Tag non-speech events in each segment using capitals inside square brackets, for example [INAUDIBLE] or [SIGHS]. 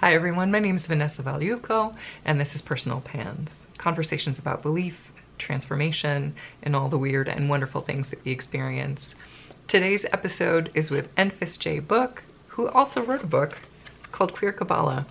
Hi everyone, my name is Vanessa Valiuko, and this is Personal Pans. Conversations about belief, transformation, and all the weird and wonderful things that we experience. Today's episode is with Enfys J. Book, who also wrote a book called Queer Qabala.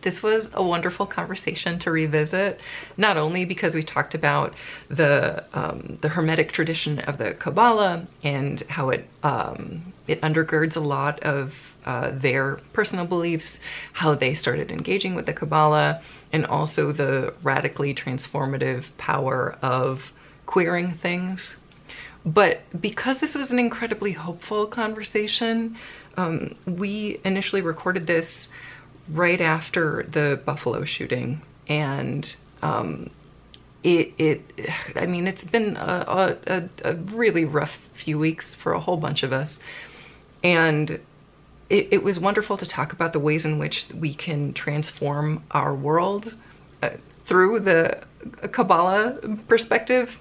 This was a wonderful conversation to revisit, not only because we talked about the um, the Hermetic tradition of the Kabbalah and how it um, it undergirds a lot of uh, their personal beliefs, how they started engaging with the Kabbalah, and also the radically transformative power of queering things. But because this was an incredibly hopeful conversation, um, we initially recorded this right after the Buffalo shooting, and um, it it I mean it's been a, a, a, really rough few weeks for a whole bunch of us, and it, it was wonderful to talk about the ways in which we can transform our world uh, through the Kabbalah perspective.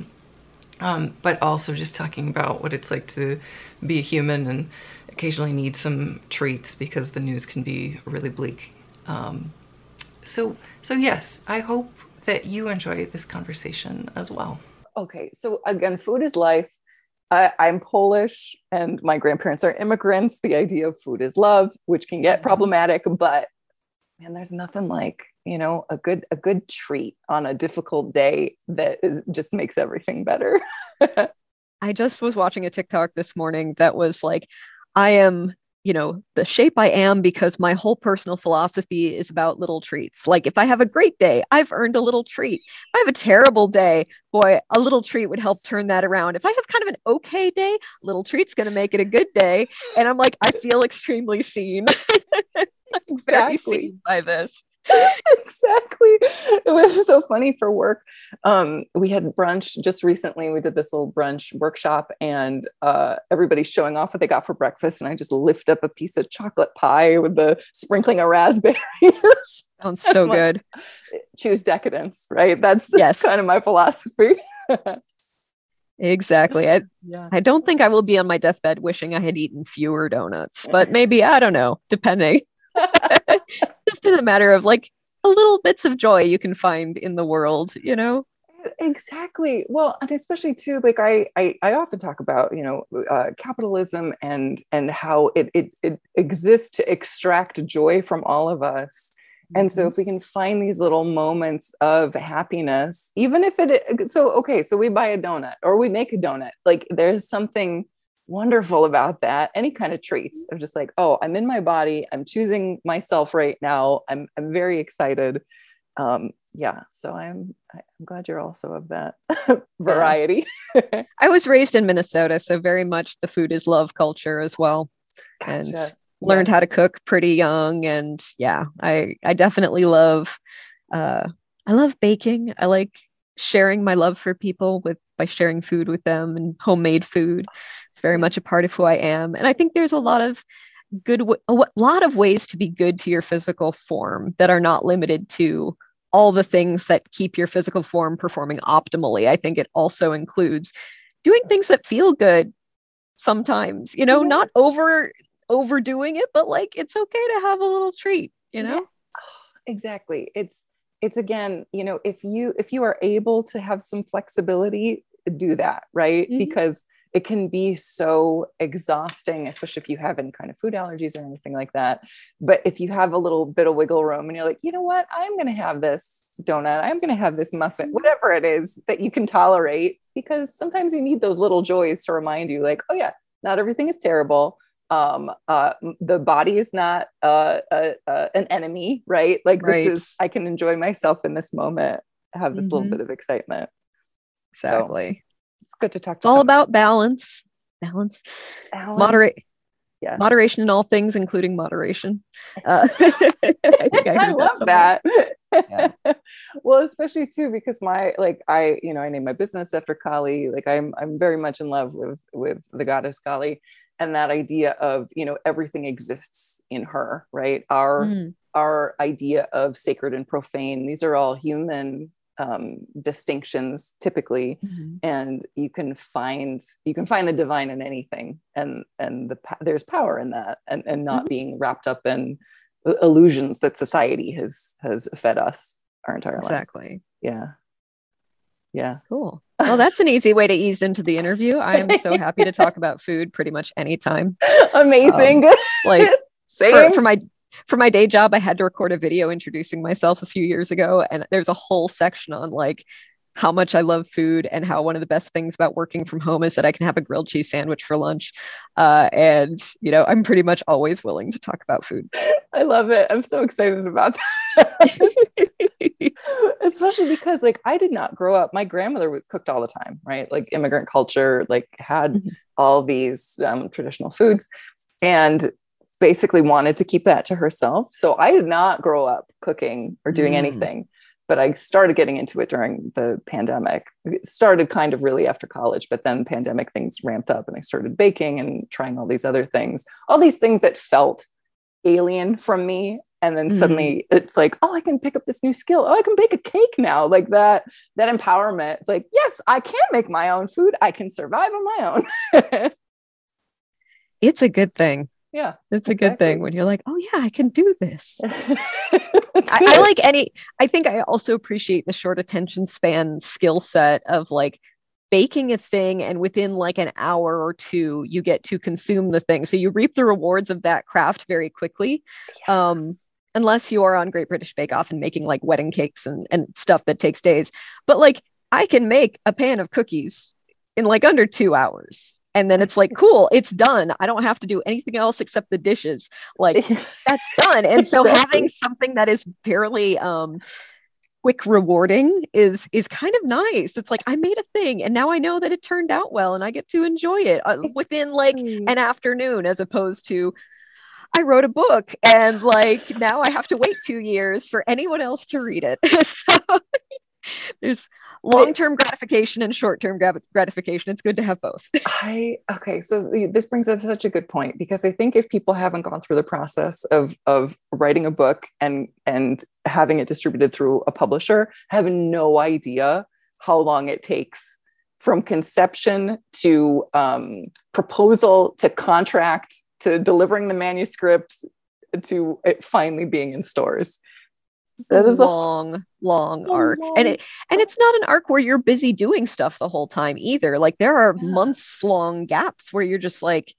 Um, but also just talking about what it's like to be a human and occasionally need some treats because the news can be really bleak. Um, so, so yes, I hope that you enjoy this conversation as well. Okay, so again, food is life. I, I'm Polish and my grandparents are immigrants. The idea of food is love, which can get mm-hmm. problematic, but man, there's nothing like you know a good a good treat on a difficult day that is, just makes everything better. [LAUGHS] I just was watching a TikTok this morning that was like, I am, you know, the shape I am because my whole personal philosophy is about little treats. Like if I have a great day, I've earned a little treat. If I have a terrible day, boy, a little treat would help turn that around. If I have kind of an okay day, little treat's going to make it a good day. And I'm like, I feel extremely seen. [LAUGHS] exactly. seen by this. [LAUGHS] exactly. It was so funny for work. Um, we had brunch just recently. We did this little brunch workshop, and uh, everybody's showing off what they got for breakfast. And I just lift up a piece of chocolate pie with the sprinkling of raspberries. [LAUGHS] Sounds so like, [LAUGHS] good. Choose decadence, right? That's yes. kind of my philosophy. Exactly. I, yeah. I don't think I will be on my deathbed wishing I had eaten fewer donuts, but maybe, I don't know, depending. Just a matter of like a little bits of joy you can find in the world, you know? Exactly. Well, and especially too, like I, I, I often talk about, you know, uh, capitalism and and how it, it it exists to extract joy from all of us. And so, mm-hmm. if we can find these little moments of happiness, even if it, so okay, so we buy a donut or we make a donut, like there's something wonderful about that any kind of treats of just like oh i'm in my body i'm choosing myself right now i'm, I'm very excited um yeah so i'm i'm glad you're also of that [LAUGHS] variety [LAUGHS] i was raised in minnesota so very much the food is love culture as well gotcha. and learned yes. how to cook pretty young and yeah i i definitely love uh i love baking i like sharing my love for people with by sharing food with them and homemade food. It's very much a part of who I am. And I think there's a lot of good a lot of ways to be good to your physical form that are not limited to all the things that keep your physical form performing optimally. I think it also includes doing things that feel good sometimes, you know, not over overdoing it, but like it's okay to have a little treat, you know? Yeah. Exactly. It's it's again you know if you if you are able to have some flexibility do that right? Mm-hmm. because it can be so exhausting especially if you have any kind of food allergies or anything like that. But if you have a little bit of wiggle room and you're like you know what? I'm going to have this donut. I'm going to have this muffin mm-hmm. whatever it is that you can tolerate because sometimes you need those little joys to remind you like oh yeah not everything is terrible um, uh, the body is not uh, uh, uh, an enemy, right? Like right. this is, I can enjoy myself in this moment, have this mm-hmm. little bit of excitement. Exactly. So it's good to talk. To It's all about balance, balance, balance. moderate. Yeah. Moderation in all things, including moderation. Uh, [LAUGHS] [LAUGHS] I, I, I love that. Yeah. [LAUGHS] well, especially too because my like I, you know, I named my business after Kali. Like I'm, I'm very much in love with with the goddess Kali, and that idea of you know everything exists in her right our mm. our idea of sacred and profane these are all human um, distinctions typically mm-hmm. and you can find you can find the divine in anything and and the there's power in that and and not mm-hmm. being wrapped up in illusions that society has has fed us our entire life. Exactly. Yeah. Yeah. Cool. Well, that's an easy way to ease into the interview. I am so happy to talk about food pretty much anytime. [LAUGHS] Amazing. Um, like [LAUGHS] for, for my for my day job, I had to record a video introducing myself a few years ago, and there's a whole section on like how much I love food and how one of the best things about working from home is that I can have a grilled cheese sandwich for lunch. Uh, and, you know, I'm pretty much always willing to talk about food. [LAUGHS] I love it. I'm so excited about that. [LAUGHS] Especially because, like, I did not grow up, my grandmother cooked all the time, right? Like, immigrant culture, like, had mm-hmm. all these um, traditional foods. And basically wanted to keep that to herself. So I did not grow up cooking or doing mm. anything but I started getting into it during the pandemic. It started kind of really after college, but then pandemic things ramped up and I started baking and trying all these other things, all these things that felt alien from me. And then suddenly mm. it's like, oh, I can pick up this new skill. Oh, I can bake a cake now. Like that, that empowerment. Like, yes, I can make my own food. I can survive on my own. [LAUGHS] it's a good thing. Yeah. It's a exactly. good thing when you're like, oh yeah, I can do this. [LAUGHS] I, I, like any i think i also appreciate the short attention span skill set of like baking a thing and within like an hour or two you get to consume the thing so you reap the rewards of that craft very quickly yeah. um unless you are on great british bake off and making like wedding cakes and, and stuff that takes days but like i can make a pan of cookies in like under two hours and then it's like cool it's done. I don't have to do anything else except the dishes. Like [LAUGHS] that's done. And so exactly. having something that is fairly um quick rewarding is is kind of nice. It's like i made a thing and now i know that it turned out well and i get to enjoy it uh, within like an afternoon as opposed to I wrote a book and like now I have to wait two years for anyone else to read it. [LAUGHS] so there's long-term gratification and short-term gratification. It's good to have both. [LAUGHS] I okay so this brings up such a good point because i think if people haven't gone through the process of of writing a book and and having it distributed through a publisher have no idea how long it takes from conception to um, proposal to contract to delivering the manuscript to it finally being in stores that is long a long long arc. And it and it's not an arc where you're busy doing stuff the whole time either. Like there are yeah. months long gaps where you're just like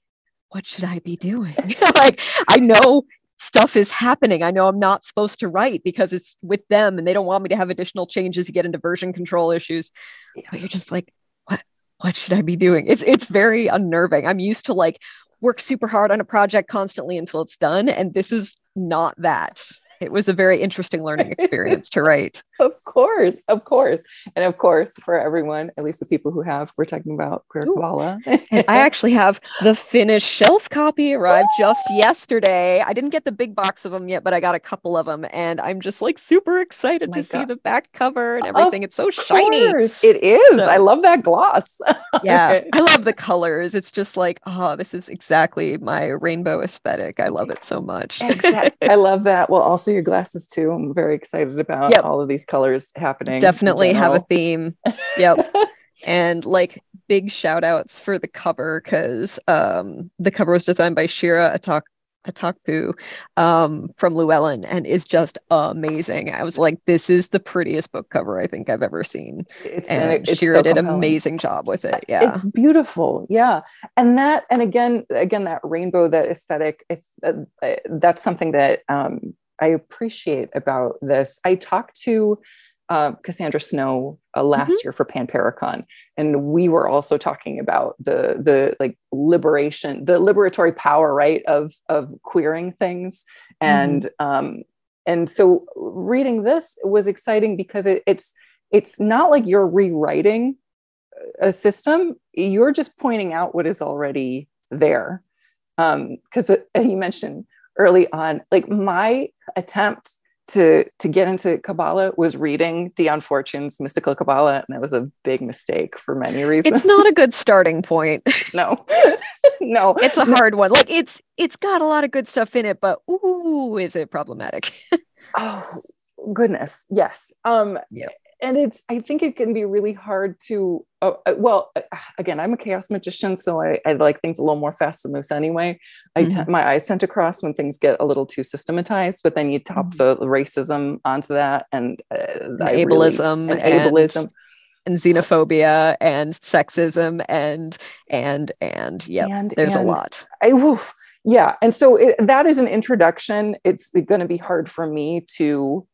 what should i be doing? [LAUGHS] Like i know stuff is happening. I know i'm not supposed to write because it's with them and they don't want me to have additional changes to get into version control issues. Yeah. but you're just like what what should i be doing? It's it's very unnerving. I'm used to like work super hard on a project constantly until it's done and this is not that it was a very interesting learning [LAUGHS] experience to write. of course, of course. And of course, for everyone, at least the people who have, we're talking about Queer Qabala. and I [LAUGHS] actually have the finished shelf copy arrived just yesterday. I didn't get the big box of them yet, but I got a couple of them. And I'm just like super excited oh to God. see the back cover and everything. Of it's so shiny. It is. So, I love that gloss. [LAUGHS] yeah. I love the colors. It's just like, oh, this is exactly my rainbow aesthetic. I love it so much. exactly. I love that. Well, also your glasses too. I'm very excited about yep. all of these colors happening. Definitely have a theme. Yep. [LAUGHS] and like big shout outs for the cover because um, the cover was designed by Shira Atak Atakpu um, from Llewellyn and is just amazing. I was like, this is the prettiest book cover I think I've ever seen. It's, and it's Shira so did an amazing job with it. Yeah. It's beautiful. Yeah. And that, and again, again, that rainbow, that aesthetic, if, uh, uh, that's something that um, I appreciate about this. I talked to uh, Cassandra Snow uh, last mm-hmm. year for Panpericon, and we were also talking about the the like liberation, the liberatory power, right, of of queering things, and mm-hmm. um, and so reading this was exciting because it, it's it's not like you're rewriting a system; you're just pointing out what is already there. Because um, [LAUGHS] you mentioned early on like my attempt to to get into kabbalah was reading dion fortune's Mystical Qabalah and that was a big mistake for many reasons. It's not a good starting point. [LAUGHS] [LAUGHS] No. [LAUGHS] No. It's a hard one. Like it's it's got a lot of good stuff in it but ooh is it problematic? Oh goodness. Yes. Um yeah and it's i think it can be really hard to uh, well uh, again i'm a chaos magician so i, I like things a little more fast and loose anyway I mm-hmm. t- my eyes tend to cross when things get a little too systematized but then you top mm-hmm. the, racism onto that and, uh, and ableism really, and, ableism and xenophobia and sexism and and and yeah there's and a lot I, oof, yeah and so it, that is an introduction it's going to be hard for me to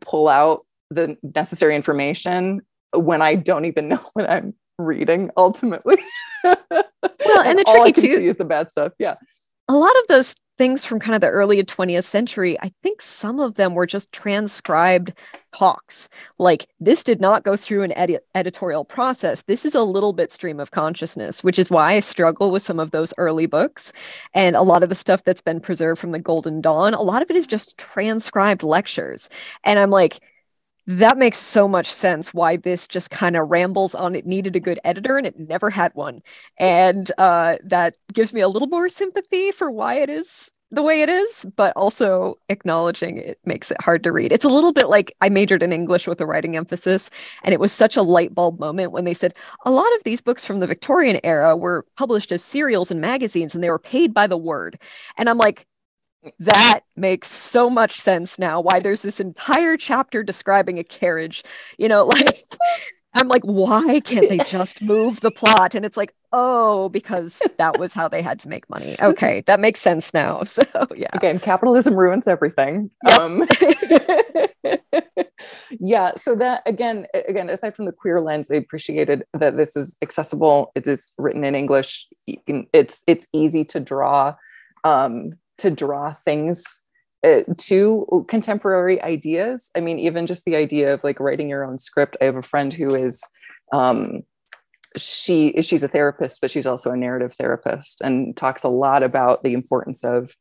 pull out the necessary information when I don't even know [LAUGHS] what I'm reading ultimately. well, and the tricky all I can too, see is the bad stuff. Yeah. A lot of those things from kind of the early 20th century, I think some of them were just transcribed talks. Like this did not go through an edi- editorial process. This is a little bit stream of consciousness, which is why I struggle with some of those early books. And a lot of the stuff that's been preserved from the Golden Dawn, a lot of it is just transcribed lectures. And I'm like, that makes so much sense why this just kind of rambles on. It needed a good editor and it never had one. And uh, that gives me a little more sympathy for why it is the way it is but also acknowledging it makes it hard to read. It's a little bit like i majored in english with a writing emphasis and it was such a light bulb moment when they said a lot of these books from the victorian era were published as serials in magazines and they were paid by the word. And i'm like that makes so much sense now why there's this entire chapter describing a carriage you know [LAUGHS] like i'm like why can't they just move the plot? And it's like oh because that was how they had to make money. Okay that makes sense now [LAUGHS] so yeah. Again capitalism ruins everything. Yep. um [LAUGHS] yeah so that again again aside from the queer lens they appreciated that this is accessible. It is written in english. It's it's easy to draw. Um to draw things uh, to contemporary ideas. I mean, even just the idea of like writing your own script. I have a friend who is um, she she's a therapist, but she's also a narrative therapist, and talks a lot about the importance of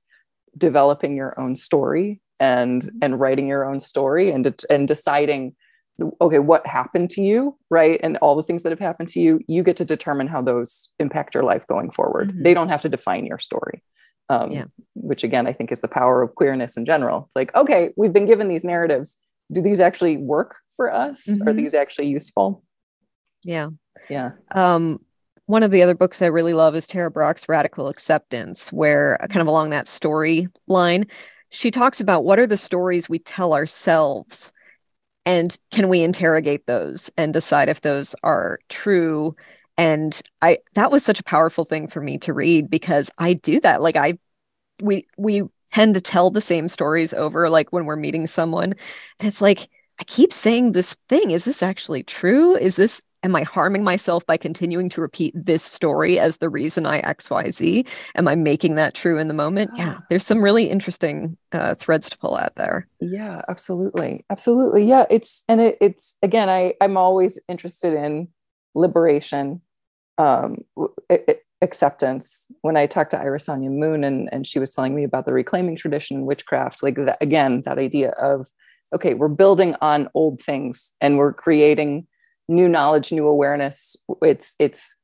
developing your own story and and writing your own story and and deciding okay what happened to you right and all the things that have happened to you you get to determine how those impact your life going forward mm-hmm. they don't have to define your story um, yeah. which again i think is the power of queerness in general. It's like okay we've been given these narratives. Do these actually work for us? Mm-hmm. are these actually useful? Yeah. Yeah. Um, one of the other books i really love is tara brach's radical acceptance where uh, kind of along that story line she talks about what are the stories we tell ourselves and can we interrogate those and decide if those are true and i that was such a powerful thing for me to read because i do that. Like i we we tend to tell the same stories over like when we're meeting someone. And it's like i keep saying this thing is this actually true? Is this am i harming myself by continuing to repeat this story as the reason i xyz am i making that true in the moment? Yeah. There's some really interesting uh, threads to pull out there. Yeah absolutely. Absolutely. Yeah it's and it, it's again i i'm always interested in liberation um, acceptance. When i talked to Irisanya Moon and, and she was telling me about the reclaiming tradition in witchcraft like that, again that idea of okay we're building on old things and we're creating new knowledge new awareness. It's it's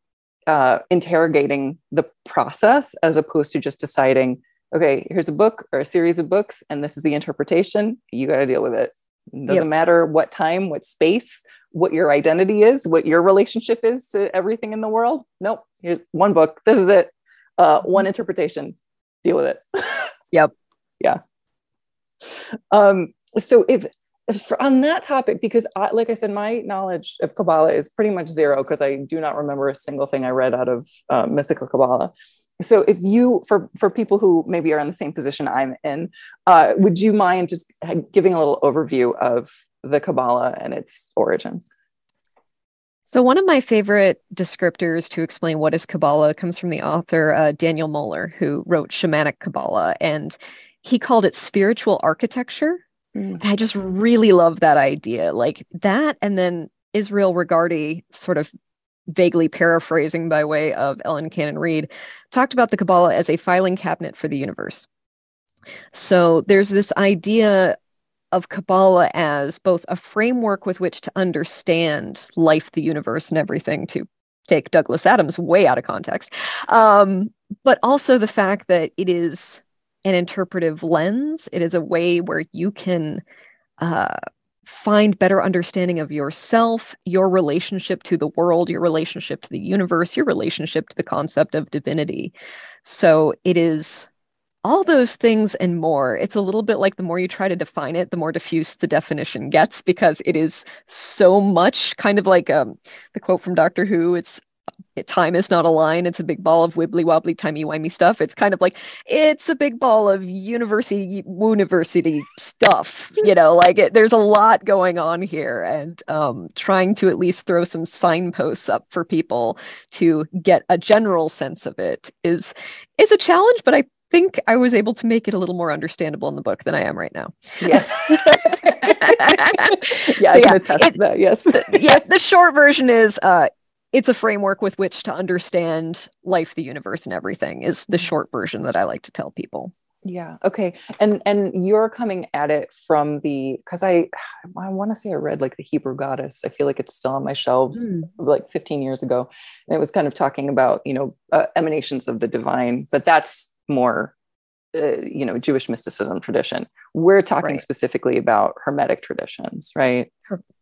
uh, interrogating the process as opposed to just deciding okay here's a book or a series of books and this is the interpretation. You got to deal with it. Doesn't yep. matter what time what space what your identity is, what your relationship is to everything in the world. Nope. Here's one book. This is it. Uh, one interpretation. Deal with it. [LAUGHS] yep. Yeah. Um, so if, if on that topic, because I, like I said, my knowledge of Kabbalah is pretty much zero because I do not remember a single thing I read out of uh, Mystical Qabalah. So if you, for for people who maybe are in the same position I'm in, uh, would you mind just giving a little overview of the Kabbalah and its origins? So, one of my favorite descriptors to explain what is Kabbalah comes from the author uh, Daniel Moler, who wrote Shamanic Qabalah, and he called it spiritual architecture. Mm. I just really love that idea. Like that, and then Israel Regardie, sort of vaguely paraphrasing by way of Ellen Cannon Reed, talked about the Kabbalah as a filing cabinet for the universe. So, there's this idea of Kabbalah as both a framework with which to understand life, the universe, and everything, to take Douglas Adams way out of context, um, but also the fact that it is an interpretive lens. It is a way where you can uh, find better understanding of yourself, your relationship to the world, your relationship to the universe, your relationship to the concept of divinity. So it is all those things and more. It's a little bit like the more you try to define it, the more diffuse the definition gets because it is so much kind of like um, the quote from Doctor Who. It's time is not a line it's a big ball of wibbly wobbly timey wimey stuff it's kind of like it's a big ball of university university stuff you know like it, there's a lot going on here and um, trying to at least throw some signposts up for people to get a general sense of it is is a challenge but i think I was able to make it a little more understandable in the book than I am right now. Yeah. [LAUGHS] yeah, so, I can attest it, to that. Yes. the, yeah. The short version is uh, it's a framework with which to understand life the universe and everything is the short version that i like to tell people yeah okay and and you're coming at it from the because i i want to say i read like the hebrew goddess i feel like it's still on my shelves mm. like 15 years ago and it was kind of talking about you know uh, emanations of the divine but that's more uh, you know jewish mysticism tradition. We're talking right. specifically about hermetic traditions right?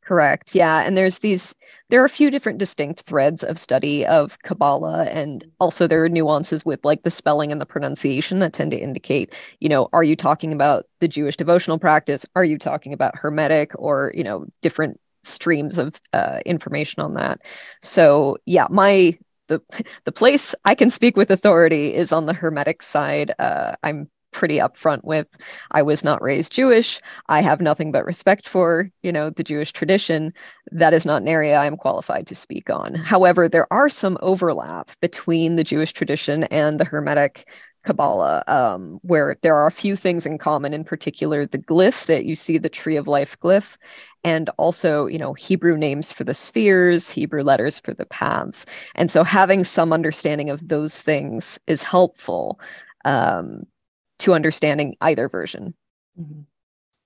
Correct. Yeah and there's these there are a few different distinct threads of study of kabbalah and also there are nuances with like the spelling and the pronunciation that tend to indicate you know are you talking about the jewish devotional practice? Are you talking about hermetic? Or you know different streams of uh, information on that. So yeah my the the place I can speak with authority is on the Hermetic side. Uh, I'm pretty upfront with I was not raised Jewish. I have nothing but respect for, you know, the Jewish tradition. That is not an area I am qualified to speak on. However, there are some overlap between the Jewish tradition and the Hermetic Kabbalah, um, where there are a few things in common, in particular the glyph that you see, the tree of life glyph, and also, you know, Hebrew names for the spheres, Hebrew letters for the paths. And so having some understanding of those things is helpful um, to understanding either version. Mm-hmm.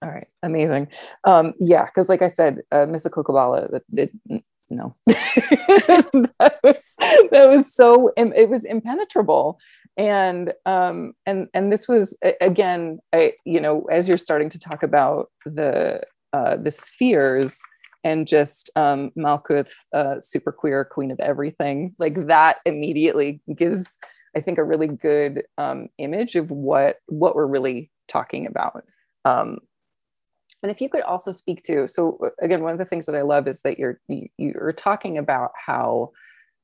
All right, amazing. Um, yeah, because like I said, uh, Mystical Qabalah, that, it, no, [LAUGHS] that was that was so it was impenetrable and um and and this was again I, you know as you're starting to talk about the uh the spheres and just um malkuth uh super queer queen of everything. Like that immediately gives i think a really good um image of what what we're really talking about. Um and if you could also speak to so again one of the things that i love is that you're you, you're talking about how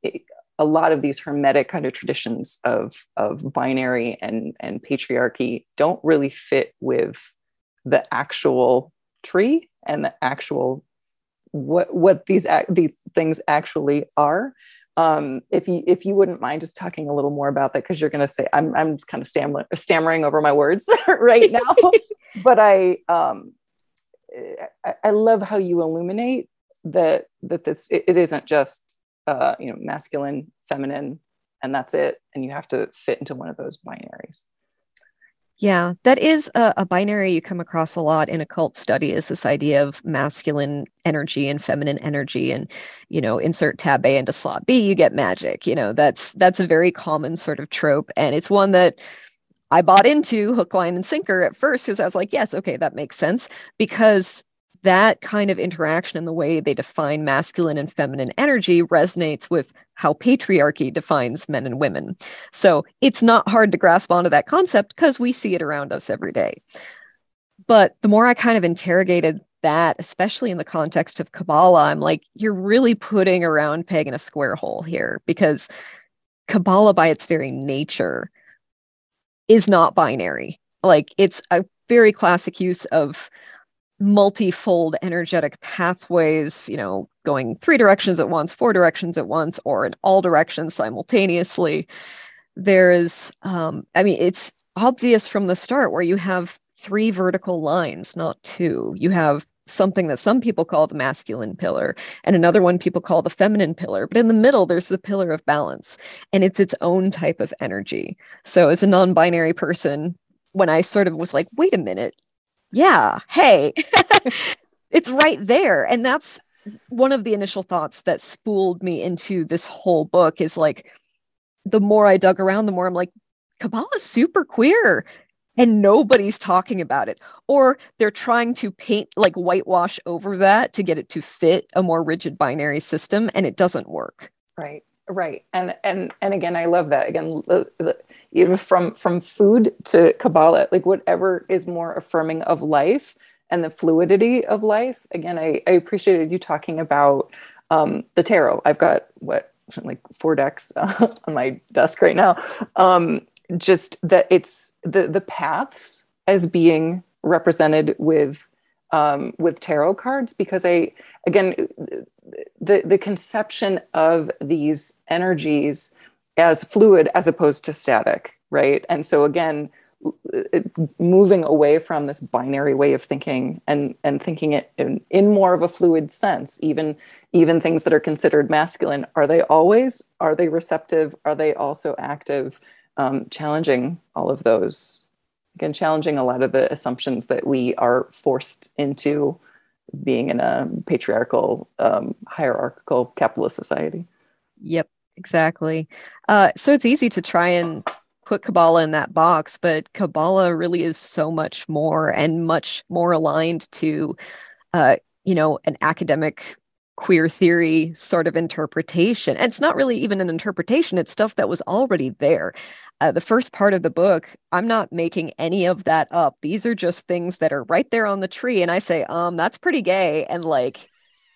it, a lot of these hermetic kind of traditions of of binary and and patriarchy don't really fit with the actual tree and the actual what what these these things actually are um, if you if you wouldn't mind just talking a little more about that because you're going to say I'm I'm just kind of stammering stammering over my words [LAUGHS] right now [LAUGHS] but I um I, I, love how you illuminate that that this it, it isn't just uh, you know, masculine, feminine, and that's it. And you have to fit into one of those binaries. Yeah, that is a, a, binary you come across a lot in occult study is this idea of masculine energy and feminine energy. And, you know, insert tab A into slot B, you get magic. You know, that's that's a very common sort of trope. And it's one that I bought into hook, line, and sinker at first because I was like, yes, okay, that makes sense. Because that kind of interaction and the way they define masculine and feminine energy resonates with how patriarchy defines men and women. So it's not hard to grasp onto that concept because we see it around us every day. But the more I kind of interrogated that, especially in the context of Kabbalah, I'm like, you're really putting a round peg in a square hole here because Kabbalah, by its very nature, is not binary. Like it's a very classic use of multifold energetic pathways, you know, going three directions at once, four directions at once, or in all directions simultaneously. There is, um, I mean, it's obvious from the start where you have three vertical lines, not two. You have something that some people call the masculine pillar and another one people call the feminine pillar but in the middle there's the pillar of balance and it's its own type of energy so as a non-binary person when i sort of was like wait a minute yeah, hey, [LAUGHS] [LAUGHS] it's right there. And that's one of the initial thoughts that spooled me into this whole book is like, the more I dug around, the more I'm like, Kabbalah's super queer. and nobody's talking about it or they're trying to paint like whitewash over that to get it to fit a more rigid binary system and it doesn't work right right. And and and again i love that. Again the, the, even from from food to kabbalah like whatever is more affirming of life and the fluidity of life again i, I appreciated you talking about um, the tarot. I've got what like four decks uh, [LAUGHS] on my desk right now. Um, just that it's the the paths as being represented with um, with tarot cards because I again the the conception of these energies as fluid as opposed to static, right? And so again, moving away from this binary way of thinking and and thinking it in, in more of a fluid sense even even things that are considered masculine are they always are they receptive are they also active um, challenging all of those again challenging a lot of the assumptions that we are forced into being in a patriarchal um, hierarchical capitalist society. Yep exactly. Uh, so it's easy to try and put kabbalah in that box but kabbalah really is so much more and much more aligned to uh, you know an academic queer theory sort of interpretation. And it's not really even an interpretation, it's stuff that was already there. Uh, the first part of the book, I'm not making any of that up. These are just things that are right there on the tree. And I say, um, that's pretty gay. And like,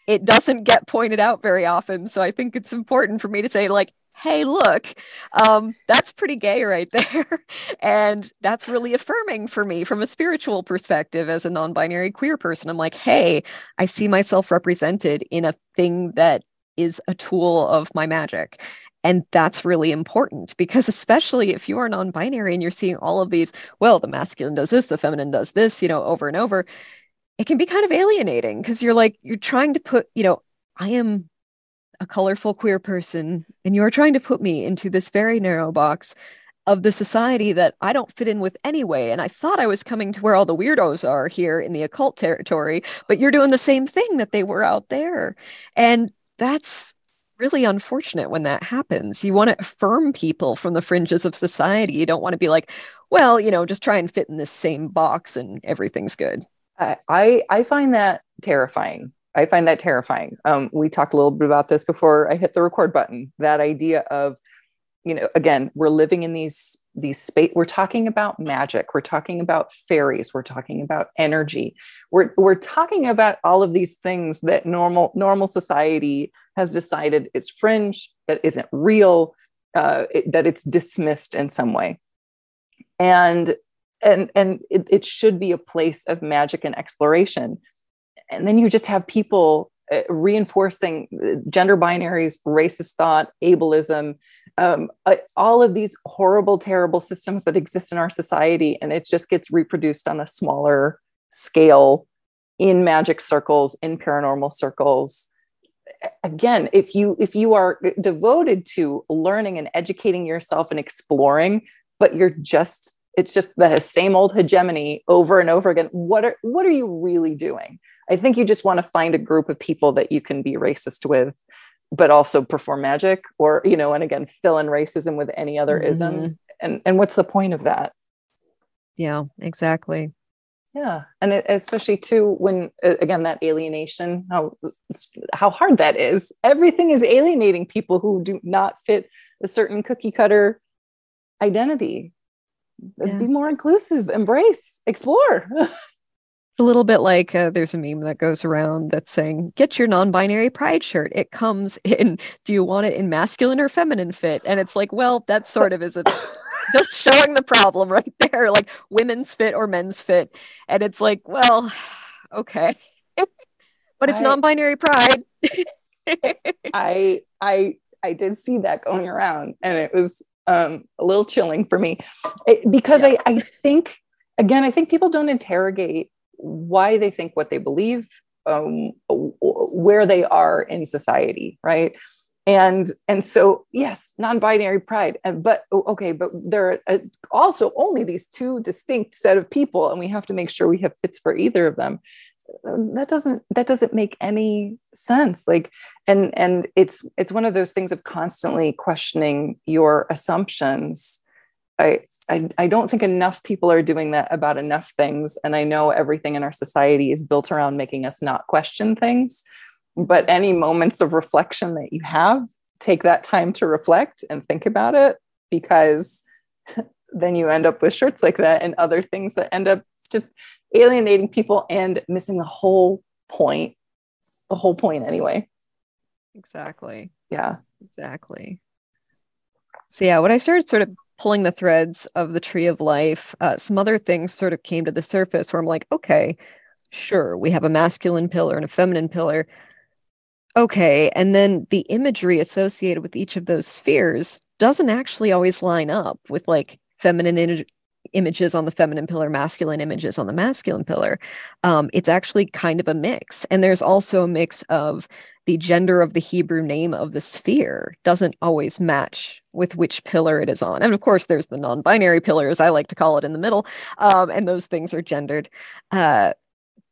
it doesn't get pointed out very often. So I think it's important for me to say, like, hey, look, um, that's pretty gay right [LAUGHS] there. and that's really affirming for me from a spiritual perspective as a non binary queer person. I'm like, hey, I see myself represented in a thing that is a tool of my magic. And that's really important because, especially if you are non binary and you're seeing all of these, well, the masculine does this, the feminine does this, you know, over and over, it can be kind of alienating because you're like, you're trying to put, you know, I am a colorful queer person and you are trying to put me into this very narrow box of the society that I don't fit in with anyway. And I thought I was coming to where all the weirdos are here in the occult territory, but you're doing the same thing that they were out there. And that's really unfortunate when that happens. You want to affirm people from the fringes of society. You don't want to be like, well, you know, just try and fit in this same box and everything's good. I I find that terrifying I find that terrifying. Um, we talked a little bit about this before I hit the record button. That idea of, you know, again, we're living in these these space. We're talking about magic. We're talking about fairies. We're talking about energy. We're we're talking about all of these things that normal normal society has decided is fringe, that isn't real, uh, it, that it's dismissed in some way, and and and it, it should be a place of magic and exploration and then you just have people uh, reinforcing uh, gender binaries, racist thought, ableism, um, uh, all of these horrible, terrible systems that exist in our society, and it just gets reproduced on a smaller scale in magic circles, in paranormal circles. Again, if you if you are devoted to learning and educating yourself and exploring, but you're just it's just the same old hegemony over and over again. What are what are you really doing? I think you just want to find a group of people that you can be racist with, but also perform magic or, you know, and again, fill in racism with any other mm-hmm. ism. And, and what's the point of that? Yeah, exactly. Yeah. And it, especially too, when again, that alienation, how, how hard that is. Everything is alienating people who do not fit a certain cookie cutter identity. Yeah. Be more inclusive, embrace, explore. [LAUGHS] a little bit like uh, there's a meme that goes around that's saying, "Get your non-binary pride shirt. It comes [LAUGHS] in. Do you want it in masculine or feminine fit?" And it's like, well, that sort of is a just showing the problem [LAUGHS] right there, like women's fit or men's fit, and it's like, well, [SIGHS] okay, [LAUGHS] but it's I, non-binary pride. I I I did see that going around, and it was um, a little chilling for me it, because yeah. I I think again I think people don't interrogate why they think what they believe, um, where they are in society, right? And and so yes, non-binary pride, but okay, but there are uh, also only these two distinct set of people, and we have to make sure we have fits for either of them. That doesn't that doesn't make any sense. Like, and and it's it's one of those things of constantly questioning your assumptions I, I I don't think enough people are doing that about enough things. And I know everything in our society is built around making us not question things. But any moments of reflection that you have, take that time to reflect and think about it because [LAUGHS] then you end up with shirts like that and other things that end up just alienating people and missing the whole point. The whole point, anyway. Exactly. Yeah. Exactly. So, yeah, when I started sort of pulling the threads of the tree of life, uh, some other things sort of came to the surface where I'm like, okay, sure, we have a masculine pillar and a feminine pillar. Okay. And then the imagery associated with each of those spheres doesn't actually always line up with like feminine in- images on the feminine pillar, masculine images on the masculine pillar. Um, it's actually kind of a mix. And there's also a mix of the gender of the Hebrew name of the sphere doesn't always match with which pillar it is on. And of course, there's the non binary pillars, I like to call it in the middle, um, and those things are gendered. Uh,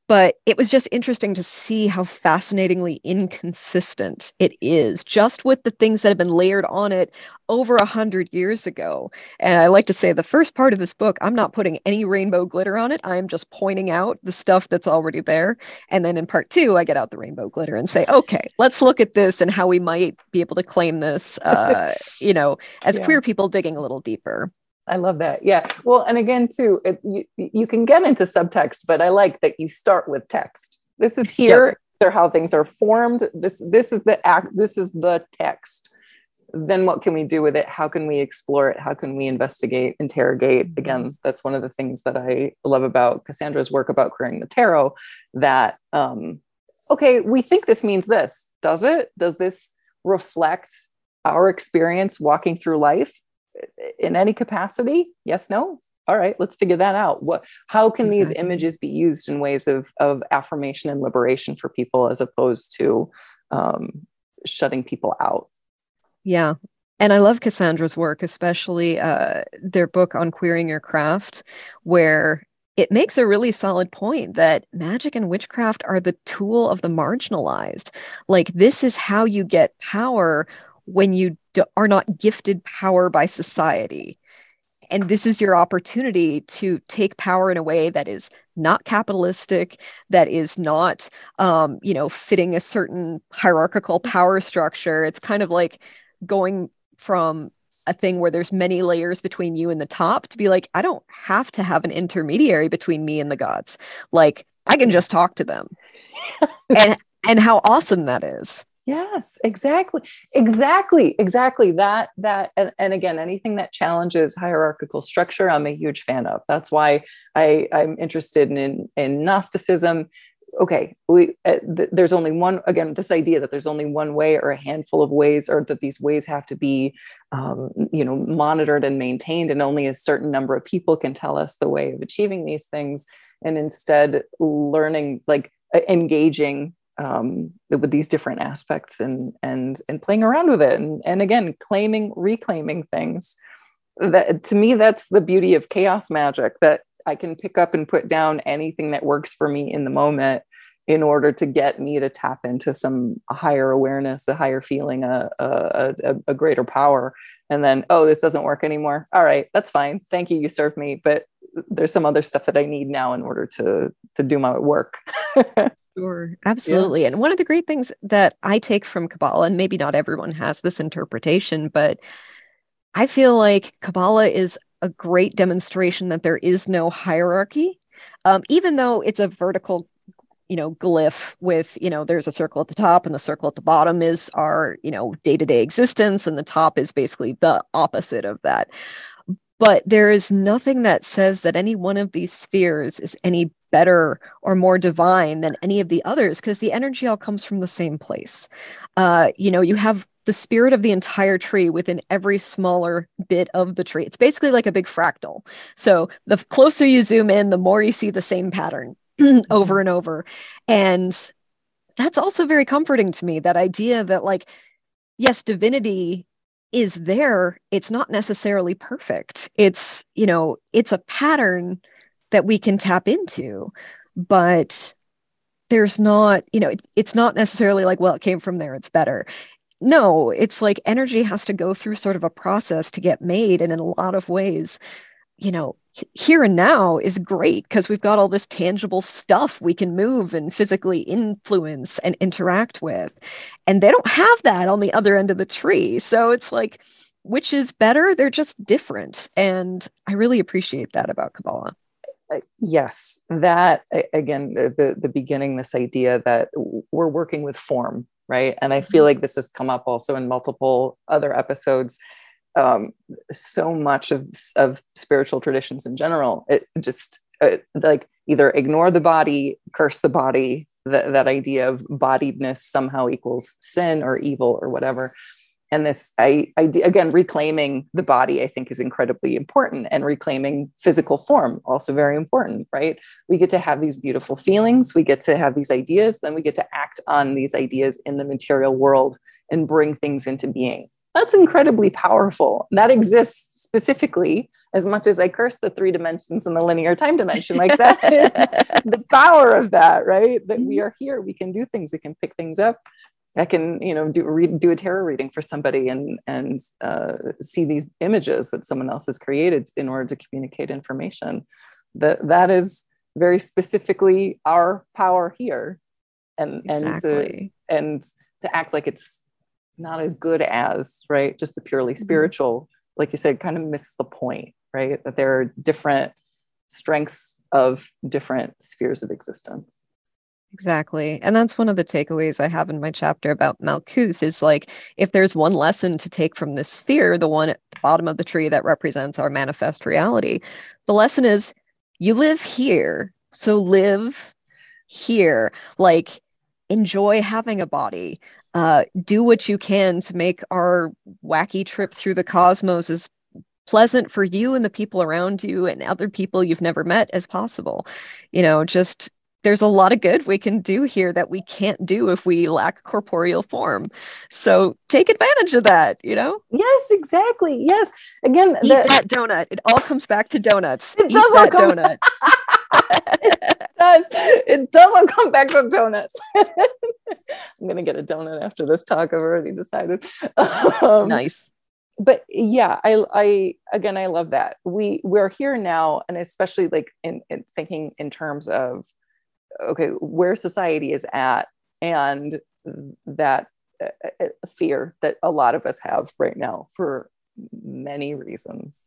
but it was just interesting to see how fascinatingly inconsistent it is just with the things that have been layered on it over a hundred years ago. And i like to say the first part of this book i'm not putting any rainbow glitter on it. I'm just pointing out the stuff that's already there. And then in part two i get out the rainbow glitter and say okay let's look at this and how we might be able to claim this uh, [LAUGHS] you know as yeah. queer people digging a little deeper I love that. Yeah. Well, and again, too, it, you, you can get into subtext, but I like that you start with text. This is here. Yep. These are how things are formed. This this is the act. This is the text. Then what can we do with it? How can we explore it? How can we investigate, interrogate? Mm-hmm. Again, that's one of the things that I love about Cassandra's work about Queering the Tarot. That um, okay, we think this means this. Does it? Does this reflect our experience walking through life? In any capacity? Yes no? All right let's figure that out. What how can exactly. these images be used in ways of of affirmation and liberation for people as opposed to um, shutting people out? Yeah and i love cassandra's work especially uh, their book on queering your craft where it makes a really solid point that magic and witchcraft are the tool of the marginalized. Like this is how you get power when you do, are not gifted power by society. And this is your opportunity to take power in a way that is not capitalistic, that is not, um, you know, fitting a certain hierarchical power structure. It's kind of like going from a thing where there's many layers between you and the top to be like, I don't have to have an intermediary between me and the gods. Like I can just talk to them. [LAUGHS] and and how awesome that is yes exactly exactly exactly. That that and, and again anything that challenges hierarchical structure i'm a huge fan of. That's why i i'm interested in in gnosticism. Okay we uh, th- there's only one again this idea that there's only one way or a handful of ways or that these ways have to be um, you know monitored and maintained and only a certain number of people can tell us the way of achieving these things and instead learning like engaging um, with these different aspects and and and playing around with it. And, and again claiming reclaiming things. That to me that's the beauty of chaos magic that i can pick up and put down anything that works for me in the moment in order to get me to tap into some higher awareness the higher feeling a, a, a, a greater power. And then oh this doesn't work anymore. All right that's fine. Thank you. You served me. But there's some other stuff that i need now in order to to do my work [LAUGHS] Sure, absolutely. Yeah. And one of the great things that I take from Kabbalah, and maybe not everyone has this interpretation, but I feel like Kabbalah is a great demonstration that there is no hierarchy, um, even though it's a vertical you know glyph with you know there's a circle at the top and the circle at the bottom is our you know day-to-day existence and the top is basically the opposite of that but there is nothing that says that any one of these spheres is any better or more divine than any of the others because the energy all comes from the same place. Uh, you know, you have the spirit of the entire tree within every smaller bit of the tree. It's basically like a big fractal. So the closer you zoom in, the more you see the same pattern [CLEARS THROAT] over and over. And that's also very comforting to me that idea that, like, yes, divinity is there. It's not necessarily perfect. It's, you know, it's a pattern that we can tap into but there's not you know it, it's not necessarily like well it came from there it's better no, it's like energy has to go through sort of a process to get made. And in a lot of ways, you know, here and now is great because we've got all this tangible stuff we can move and physically influence and interact with. And they don't have that on the other end of the tree. So it's like, which is better? They're just different. And I really appreciate that about Kabbalah. Uh, yes, that again, the, the beginning, this idea that we're working with form, right? And I feel mm-hmm. like this has come up also in multiple other episodes um, so much of, of spiritual traditions in general it just uh, like either ignore the body curse the body that, that idea of bodiedness somehow equals sin or evil or whatever and this I, I again reclaiming the body i think is incredibly important and reclaiming physical form also very important right we get to have these beautiful feelings we get to have these ideas then we get to act on these ideas in the material world and bring things into being that's incredibly powerful. That exists specifically as much as I curse the three dimensions and the linear time dimension. Like that [LAUGHS] is the power of that, right? That we mm-hmm. are here, we can do things, we can pick things up. I can, you know, do read, do a tarot reading for somebody and and uh, see these images that someone else has created in order to communicate information. That that is very specifically our power here, and exactly. and to, and to act like it's not as good as right just the purely mm-hmm. spiritual like you said kind of miss the point right that there are different strengths of different spheres of existence Exactly. And that's one of the takeaways I have in my chapter about Malkuth is like if there's one lesson to take from this sphere, the one at the bottom of the tree that represents our manifest reality, the lesson is you live here. So live here. Like enjoy having a body uh, do what you can to make our wacky trip through the cosmos as pleasant for you and the people around you and other people you've never met as possible. You know, just there's a lot of good we can do here that we can't do if we lack corporeal form. So take advantage of that, you know? Yes, exactly. Yes. Again, eat the, that donut. It all comes back to donuts. It eat does that donut. [LAUGHS] it does. It does all come back to donuts. [LAUGHS] I'm gonna get a donut after this talk. I've already decided. [LAUGHS] Um, nice. But yeah, I, I again, I love that we we're here now, and especially like in, in thinking in terms of okay, where society is at, and that uh, uh, fear that a lot of us have right now for many reasons,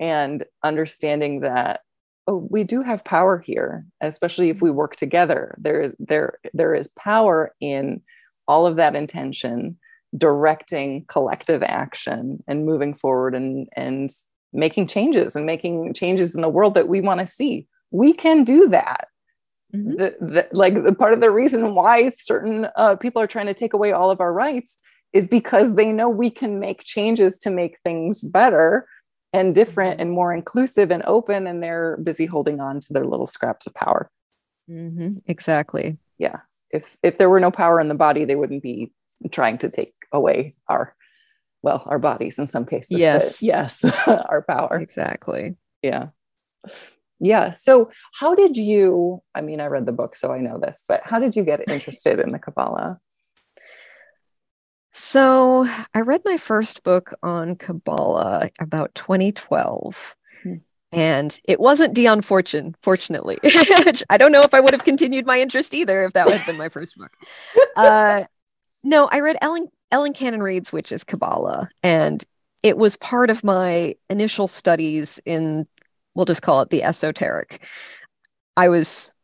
and understanding that oh, we do have power here, especially if we work together. There is there there is power in all of that intention, directing collective action and moving forward and and making changes and making changes in the world that we want to see. We can do that. Mm-hmm. The, the, like the, part of the reason why certain uh, people are trying to take away all of our rights is because they know we can make changes to make things better and different mm-hmm. and more inclusive and open and they're busy holding on to their little scraps of power. Mm-hmm. exactly. Yeah. If if there were no power in the body they wouldn't be trying to take away our well our bodies in some cases yes. yes [LAUGHS] our power. Exactly. Yeah yeah so how did you i mean i read the book so i know this but how did you get interested in the kabbalah so I read my first book on Kabbalah about 2012. Hmm. And it wasn't Dion Fortune, fortunately. [LAUGHS] I don't know if I would have continued my interest either if that had been my first book. [LAUGHS] Uh, no, I read Ellen Ellen Cannon Reed's Witches Kabbalah, and it was part of my initial studies in, we'll just call it the esoteric. I was,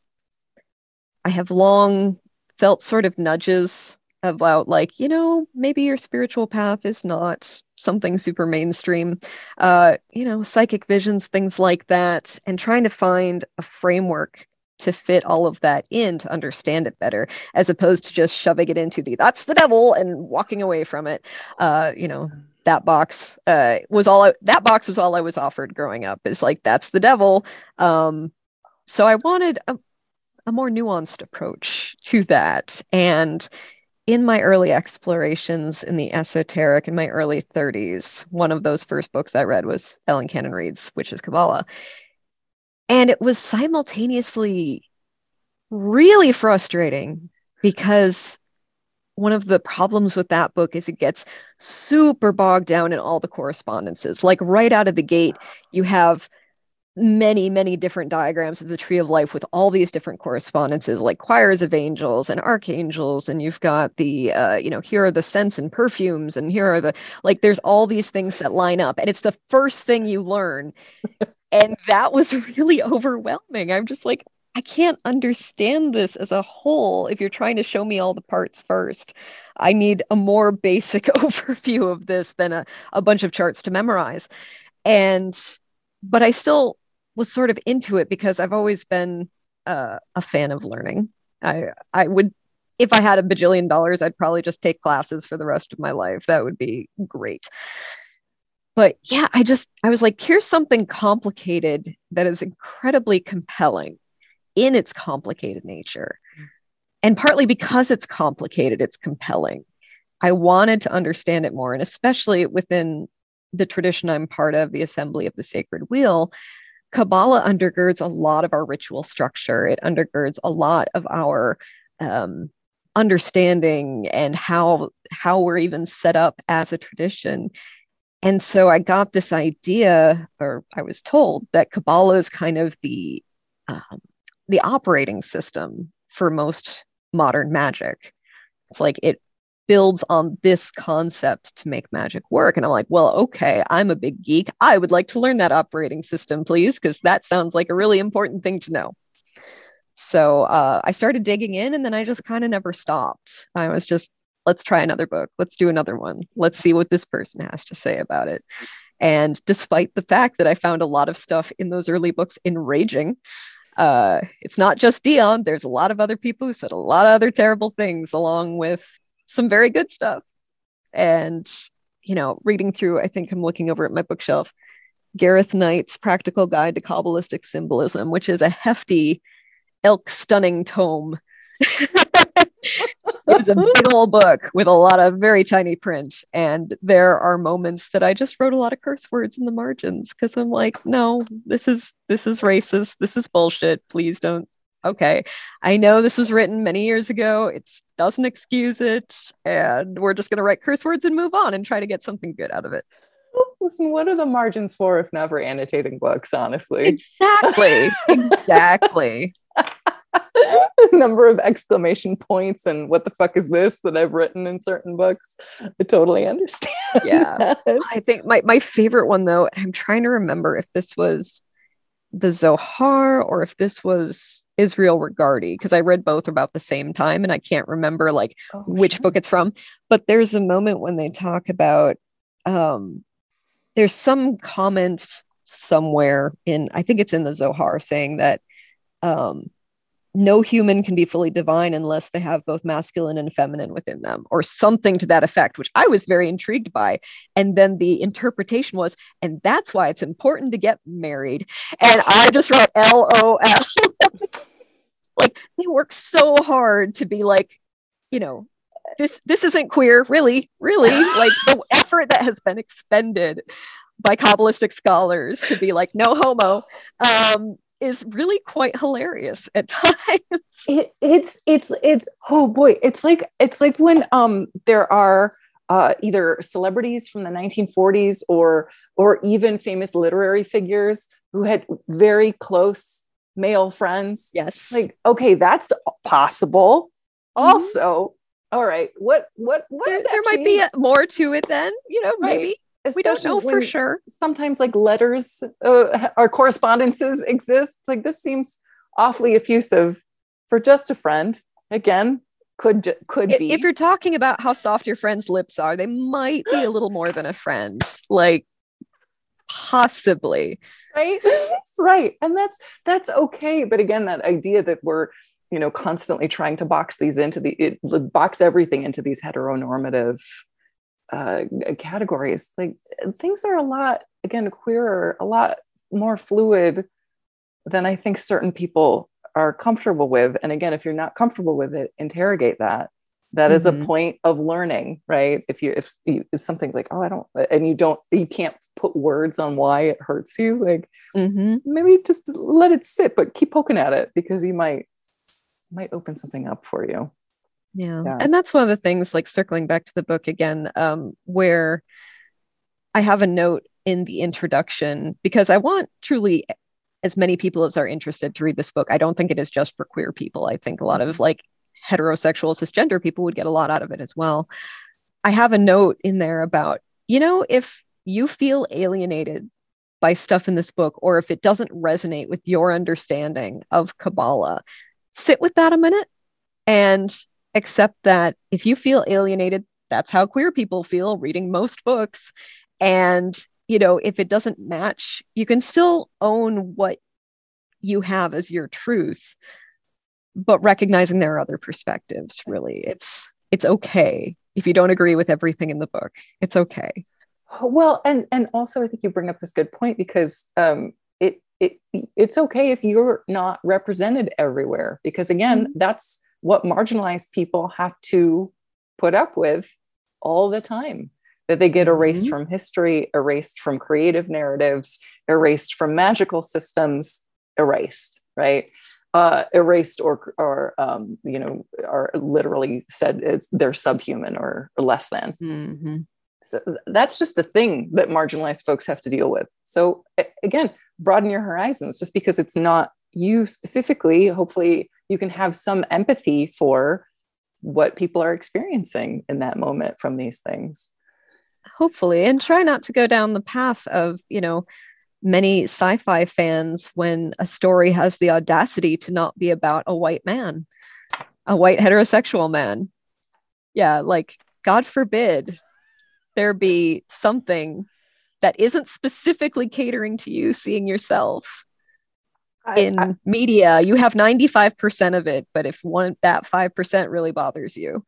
I have long felt sort of nudges about like you know maybe your spiritual path is not something super mainstream uh you know psychic visions things like that and trying to find a framework to fit all of that in to understand it better as opposed to just shoving it into the that's the devil and walking away from it uh you know that box uh was all I, that box was all I was offered growing up is like that's the devil um so I wanted a, a more nuanced approach to that and in my early explorations in the esoteric in my early 30s, one of those first books I read was Ellen Cannon Reed's Witches Kabbalah. And it was simultaneously really frustrating because one of the problems with that book is it gets super bogged down in all the correspondences. Like right out of the gate, you have many, many different diagrams of the tree of life with all these different correspondences, like choirs of angels and archangels. And you've got the, uh, you know, here are the scents and perfumes, and here are the, like, there's all these things that line up. And it's the first thing you learn. [LAUGHS] and that was [LAUGHS] really overwhelming. I'm just like, I can't understand this as a whole if you're trying to show me all the parts first. I need a more [LAUGHS] basic [LAUGHS] overview of this than a, a bunch of charts to memorize. And, but I still was sort of into it because I've always been uh, a fan of learning. I, I would, if I had a bajillion dollars, I'd probably just take classes for the rest of my life. That would be great but yeah i just i was like here's something complicated that is incredibly compelling in its complicated nature. And partly because it's complicated, it's compelling. I wanted to understand it more, and especially within the tradition I'm part of, the Assembly of the Sacred Wheel, Kabbalah undergirds a lot of our ritual structure. It undergirds a lot of our um, understanding and how how we're even set up as a tradition. And so I got this idea, or I was told that Kabbalah is kind of the um, the operating system for most modern magic. It's like it builds on this concept to make magic work. And I'm like, well, okay, I'm a big geek. I would like to learn that operating system, please, because that sounds like a really important thing to know. So uh, I started digging in and then I just kind of never stopped. I was just, let's try another book. Let's do another one. Let's see what this person has to say about it. And despite the fact that I found a lot of stuff in those early books enraging, uh, it's not just Dion. There's a lot of other people who said a lot of other terrible things, along with some very good stuff. And you know, reading through, I think I'm looking over at my bookshelf, Gareth Knight's Practical Guide to Kabbalistic Symbolism, which is a hefty, elk stunning tome. [LAUGHS] it's a big old book with a lot of very tiny print. And there are moments that I just wrote a lot of curse words in the margins because I'm like, no, this is this is racist. This is bullshit. Please don't. Okay. I know this was written many years ago. It doesn't excuse it. And we're just gonna write curse words and move on and try to get something good out of it. Listen, what are the margins for if never annotating books, honestly? Exactly. exactly. [LAUGHS] number of exclamation points and what the fuck is this that I've written in certain books. I totally understand. Yeah. [LAUGHS] That. I think my, my favorite one though, I'm trying to remember if this was the Zohar or if this was Israel Regardie, because I read both about the same time and I can't remember like oh, which sure. book it's from. But there's a moment when they talk about um there's some comment somewhere in I think it's in the Zohar saying that um no human can be fully divine unless they have both masculine and feminine within them, or something to that effect, which I was very intrigued by. And then the interpretation was, and that's why it's important to get married. And I just wrote LOL. [LAUGHS] like they work so hard to be like, you know, this this isn't queer, really, really. like the effort that has been expended by Kabbalistic scholars to be like, no homo. Um, is really quite hilarious at [LAUGHS] times. It, it's it's it's oh boy, it's like it's like when um there are uh, either celebrities from the 1940s or or even famous literary figures who had very close male friends. Yes. Like, okay, that's possible. Mm-hmm. Also, all right, what what what there, there might be more to it then, you know, right. maybe we don't know for sure. Sometimes like letters uh, or correspondences exist. Like this seems awfully effusive for just a friend. Again, could could if, be. If you're talking about how soft your friend's lips are, they might be a little more than a friend. Like possibly. Right? [LAUGHS] right. And that's that's okay. But again, that idea that we're you know constantly trying to box these into the it, box everything into these heteronormative uh, categories like things are a lot again queerer a lot more fluid than i think certain people are comfortable with and again if you're not comfortable with it interrogate that That mm-hmm. is a mm-hmm. point of learning right if you if, you, if something's like oh i don't and you don't you can't put words on why it hurts you like mm-hmm. maybe just let it sit but keep poking at it because you might might open something up for you Yeah. yeah. And that's one of the things, like circling back to the book again, um, where I have a note in the introduction because I want truly as many people as are interested to read this book. I don't think it is just for queer people. I think a lot of mm-hmm. like heterosexual cisgender people would get a lot out of it as well. I have a note in there about, you know, if you feel alienated by stuff in this book, or if it doesn't resonate with your understanding of Kabbalah, sit with that a minute and accept that if you feel alienated, that's how queer people feel reading most books. And, you know, if it doesn't match, you can still own what you have as your truth, but recognizing there are other perspectives, really. It's it's okay if you don't agree with everything in the book. It's okay. Well, and and also I think you bring up this good point because um it it it's okay if you're not represented everywhere because again, mm-hmm. that's what marginalized people have to put up with all the time that they get erased mm-hmm. from history, erased from creative narratives, erased from magical systems, erased, right? Uh, erased or, or um, you know, are literally said it's, they're subhuman or, or less than. Mm-hmm. So that's just a thing that marginalized folks have to deal with. So again, broaden your horizons just because it's not you specifically. Hopefully, you can have some empathy for what people are experiencing in that moment from these things. Hopefully and try not to go down the path of you know many sci-fi fans when a story has the audacity to not be about a white man a white heterosexual man. Yeah like god forbid there be something that isn't specifically catering to you seeing yourself I, in I, media you have 95% of it but if one that 5% really bothers you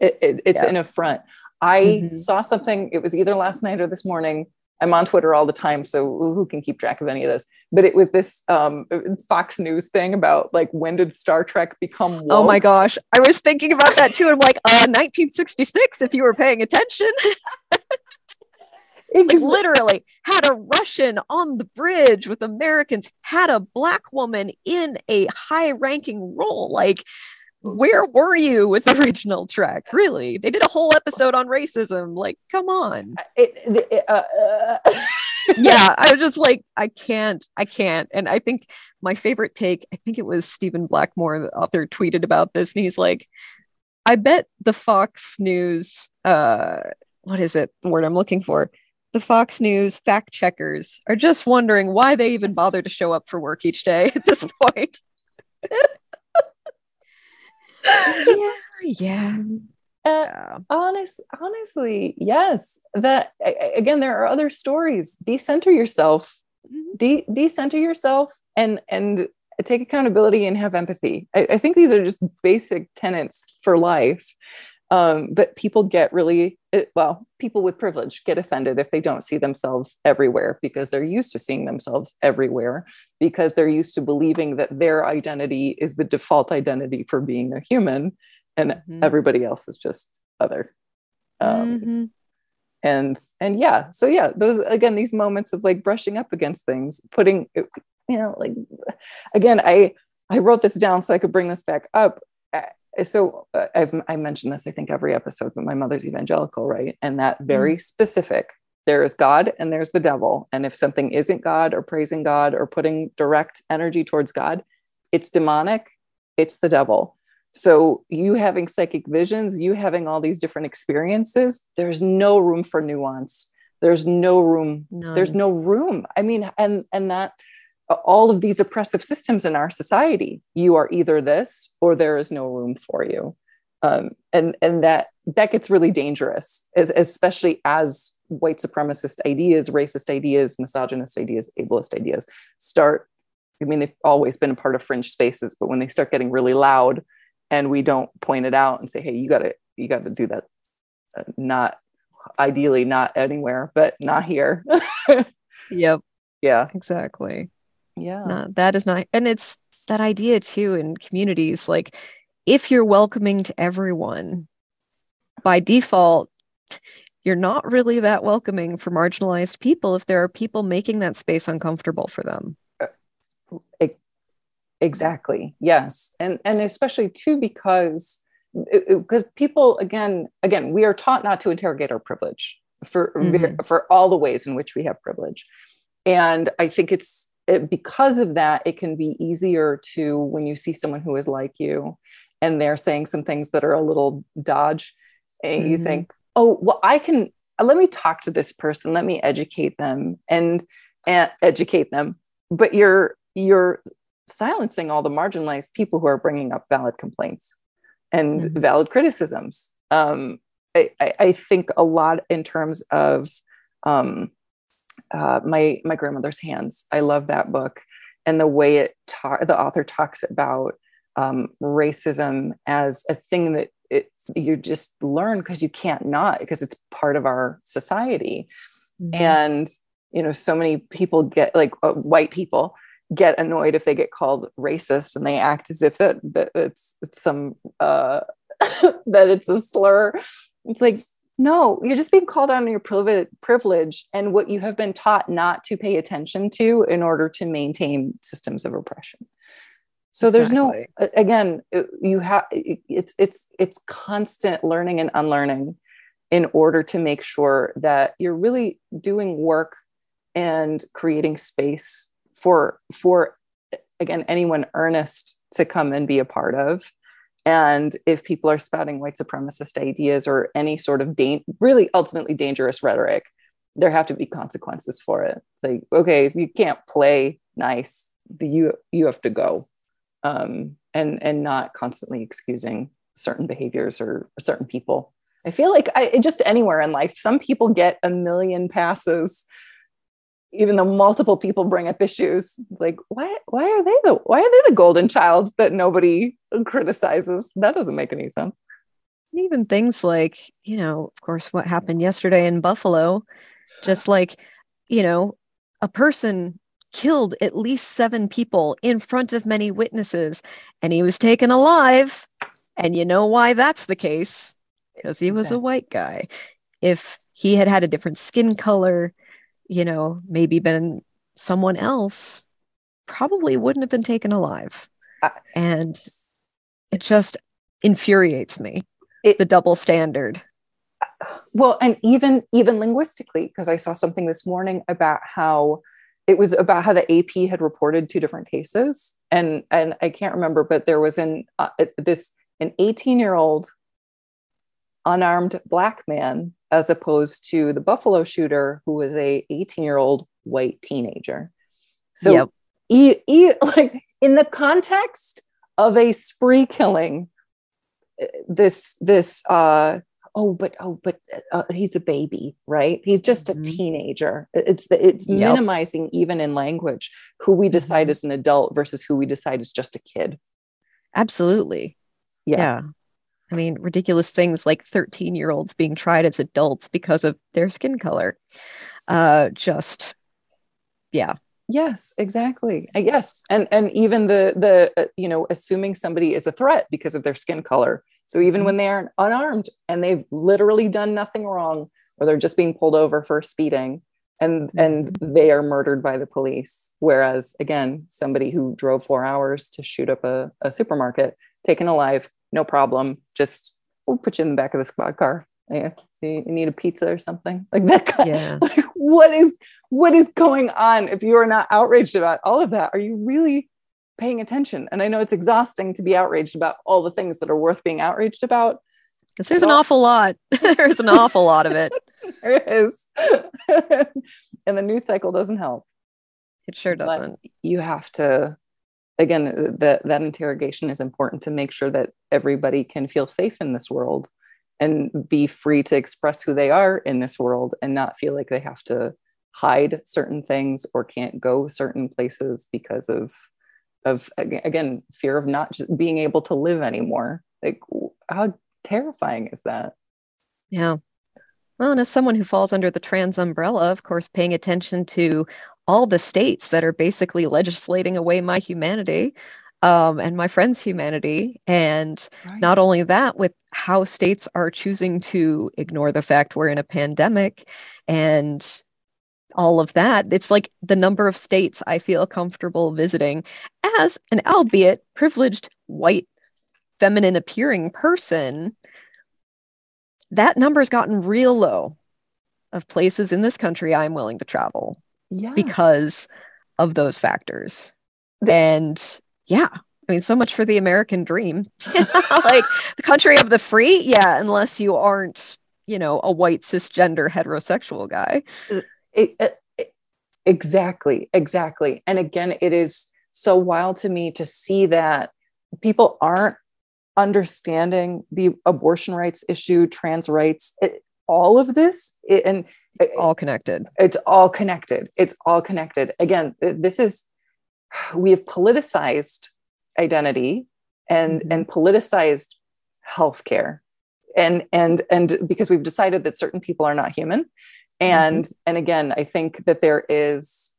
it, it, it's yeah. an affront I mm-hmm. saw something, it was either last night or this morning. I'm on Twitter all the time, so who can keep track of any of this? But it was this um, Fox News thing about like when did Star Trek become woke? Oh my gosh, I was thinking about that too. I'm like, uh, 1966, if you were paying attention. [LAUGHS] like literally had a Russian on the bridge with Americans, had a black woman in a high ranking role. Like where were you with the [LAUGHS] original Trek? Really? They did a whole episode on racism. Like, come on. It, it, uh, uh. [LAUGHS] yeah, I was just like, I can't, I can't. And I think my favorite take, I think it was Stephen Blackmoore, the author, tweeted about this, and he's like, I bet the Fox News, uh, what is it? The word I'm looking for. The Fox News fact checkers are just wondering why they even bother to show up for work each day at this [LAUGHS] point yeah, yeah. Uh, yeah. honest, honestly, yes. That again, there are other stories. Decenter yourself. Mm-hmm. De- decenter yourself and and take accountability and have empathy. I, I think these are just basic tenets for life. Um, but people get really well people with privilege get offended if they don't see themselves everywhere because they're used to seeing themselves everywhere because they're used to believing that their identity is the default identity for being a human and mm-hmm. everybody else is just other um, mm-hmm. and and yeah so yeah those again these moments of like brushing up against things putting you know like again i i wrote this down so i could bring this back up so uh, I've I mentioned this I think every episode, but my mother's evangelical, right? And that very mm. specific. There is God and there's the devil, and if something isn't God or praising God or putting direct energy towards God, it's demonic. It's the devil. So you having psychic visions, you having all these different experiences, there's no room for nuance. There's no room. None. There's no room. I mean, and and that all of these oppressive systems in our society you are either this or there is no room for you. Um, and and that that gets really dangerous as, especially as white supremacist ideas racist ideas misogynist ideas ableist ideas start i mean they've always been a part of fringe spaces but when they start getting really loud and we don't point it out and say hey you got to you got to do that uh, not ideally not anywhere but not here. [LAUGHS] Yep. Yeah. Exactly yeah. No, that is not and it's that idea too in communities like if you're welcoming to everyone by default you're not really that welcoming for marginalized people if there are people making that space uncomfortable for them. Exactly yes. And and especially too because because people again again we are taught not to interrogate our privilege for mm-hmm. for all the ways in which we have privilege. And i think it's it, because of that it can be easier to when you see someone who is like you and they're saying some things that are a little dodge and mm-hmm. you think oh well i can let me talk to this person let me educate them and, and educate them but you're you're silencing all the marginalized people who are bringing up valid complaints and mm-hmm. valid criticisms um, I, I, think a lot in terms of um, uh, my my grandmother's hands. I love that book and the way it ta- the author talks about um, racism as a thing that it, you just learn because you can't not because it's part of our society mm-hmm. and you know so many people get like uh, white people get annoyed if they get called racist and they act as if it that it's, it's some uh, [LAUGHS] that it's a slur it's like no you're just being called on your privilege and what you have been taught not to pay attention to in order to maintain systems of oppression. So there's no again uh, you have it's it's it's constant learning and unlearning in order to make sure that you're really doing work and creating space for for again anyone earnest to come and be a part of and if people are spouting white supremacist ideas or any sort of da- really ultimately dangerous rhetoric there have to be consequences for it it's like okay if you can't play nice you you have to go um, and and not constantly excusing certain behaviors or certain people. I feel like I just anywhere in life, some people get a million passes, even though multiple people bring up issues. It's like, why why are they the why are they the golden child that nobody criticizes? That doesn't make any sense. Even things like, you know, of course, what happened yesterday in Buffalo, just like, you know, a person killed at least seven people in front of many witnesses, and he was taken alive. And you know why that's the case? Because he was exactly. a white guy. If he had had a different skin color, you know, maybe been someone else, probably wouldn't have been taken alive. Uh, and it just infuriates me it, the double standard well and even even linguistically because i saw something this morning about how it was about how the AP had reported two different cases, and and I can't remember, but there was an uh, this an 18 year old unarmed black man as opposed to the Buffalo shooter who was a 18 year old white teenager. So, yep. e, e, [LAUGHS] like in the context of a spree killing, this this uh, oh but oh but uh, he's a baby right he's just mm-hmm. a teenager it's the, it's yep. minimizing even in language who we decide mm-hmm. as an adult versus who we decide is just a kid absolutely yeah. yeah. I mean, ridiculous things like 13 year olds being tried as adults because of their skin color. Uh, just, yeah. Yes, exactly. Yes, and and even the the uh, you know assuming somebody is a threat because of their skin color so even mm-hmm. when they are unarmed and they've literally done nothing wrong, or they're just being pulled over for speeding, and and mm-hmm. they are murdered by the police. Whereas again, somebody who drove four hours to shoot up a, a supermarket, taken alive, no problem. Just we'll put you in the back of the squad car. Yeah, you need a pizza or something [LAUGHS] like that. Yeah. Like, what is what is going on? If you are not outraged about all of that, are you really paying attention. And I know it's exhausting to be outraged about all the things that are worth being outraged about. Because there's an awful lot. [LAUGHS] there's an awful lot of it. [LAUGHS] there is. and the news cycle doesn't help. It sure doesn't. But you have to, again, that that interrogation is important to make sure that everybody can feel safe in this world and be free to express who they are in this world and not feel like they have to hide certain things or can't go certain places because of of again fear of not being able to live anymore. Like how terrifying is that? Yeah. Well and as someone who falls under the trans umbrella of course paying attention to all the states that are basically legislating away my humanity um, and my friends' humanity. And right. not only that, with how states are choosing to ignore the fact we're in a pandemic and all of that. It's like the number of states I feel comfortable visiting as an albeit privileged white feminine appearing person, that number's gotten real low of places in this country I'm willing to travel yes. because of those factors. And yeah, I mean, so much for the American dream. [LAUGHS] like the country of the free, yeah, unless you aren't, you know, a white cisgender heterosexual guy. Uh, it, it, it, exactly, exactly. And again, it is so wild to me to see that people aren't understanding the abortion rights issue, trans rights, all of this, and all connected. It's all connected. It's all connected. Again, this is we have politicized identity and mm-hmm. and politicized healthcare and and and because we've decided that certain people are not human and mm-hmm. and again i think that there is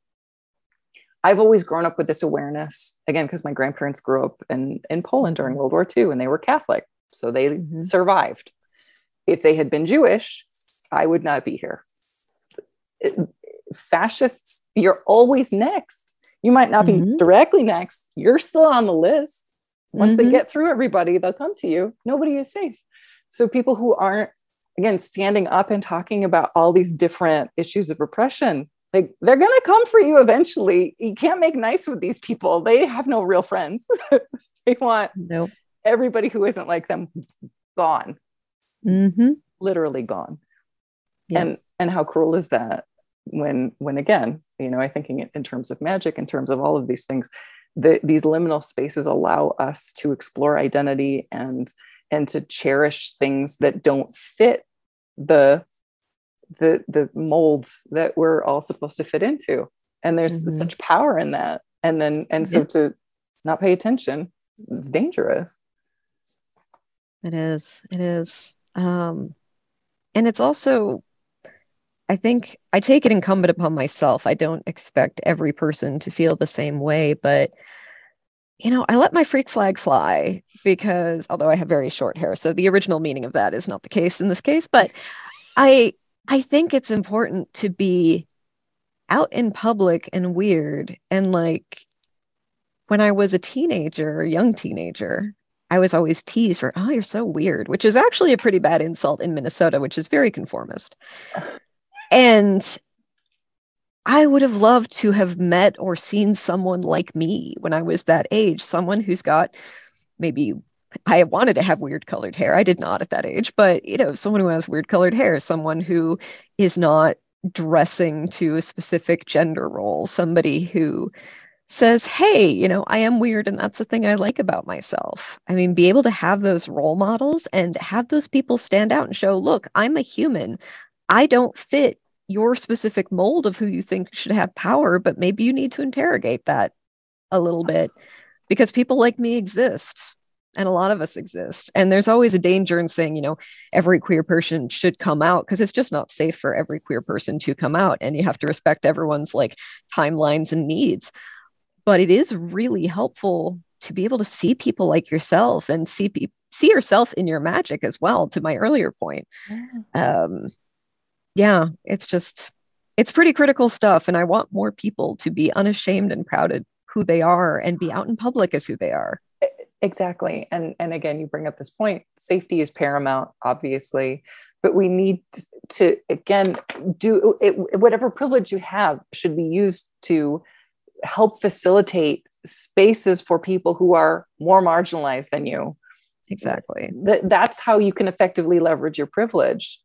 i've always grown up with this awareness again because my grandparents grew up in in poland during world war ii and they were catholic so they mm-hmm. survived if they had been jewish i would not be here fascists you're always next you might not mm-hmm. be directly next. You're still on the list. Once mm-hmm. they get through everybody, they'll come to you. Nobody is safe. So people who aren't, again, standing up and talking about all these different issues of repression, like they're going to come for you eventually. You can't make nice with these people. They have no real friends. [LAUGHS] they want nope. everybody who isn't like them gone, mm-hmm. literally gone. Yeah. And and how cruel is that? When when again you know i think in, in terms of magic in terms of all of these things the, these liminal spaces allow us to explore identity and and to cherish things that don't fit the the the molds that we're all supposed to fit into. And there's mm-hmm. such power in that. And then and so to not pay attention it's dangerous. It is. It is. Um and it's also I think I take it incumbent upon myself. I don't expect every person to feel the same way, but you know, I let my freak flag fly because although I have very short hair, so the original meaning of that is not the case in this case, but I I think it's important to be out in public and weird and like when I was a teenager, a young teenager, I was always teased for, oh, you're so weird, which is actually a pretty bad insult in Minnesota, which is very conformist. And I would have loved to have met or seen someone like me when I was that age, someone who's got maybe I wanted to have weird colored hair. I did not at that age, but you know, someone who has weird colored hair, someone who is not dressing to a specific gender role, somebody who says, Hey, you know, I am weird and that's the thing I like about myself. I mean, be able to have those role models and have those people stand out and show, look, I'm a human. I don't fit your specific mold of who you think should have power, but maybe you need to interrogate that a little bit because people like me exist and a lot of us exist. And there's always a danger in saying, you know, every queer person should come out because it's just not safe for every queer person to come out. And you have to respect everyone's like timelines and needs. But it is really helpful to be able to see people like yourself and see pe- see yourself in your magic as well. To my earlier point, um, yeah, it's just it's pretty critical stuff. And I want more people to be unashamed and proud of who they are and be out in public as who they are. Exactly. And and again, you bring up this point. Safety is paramount, obviously, but we need to again do it, whatever privilege you have should be used to help facilitate spaces for people who are more marginalized than you. Exactly. That, that's how you can effectively leverage your privilege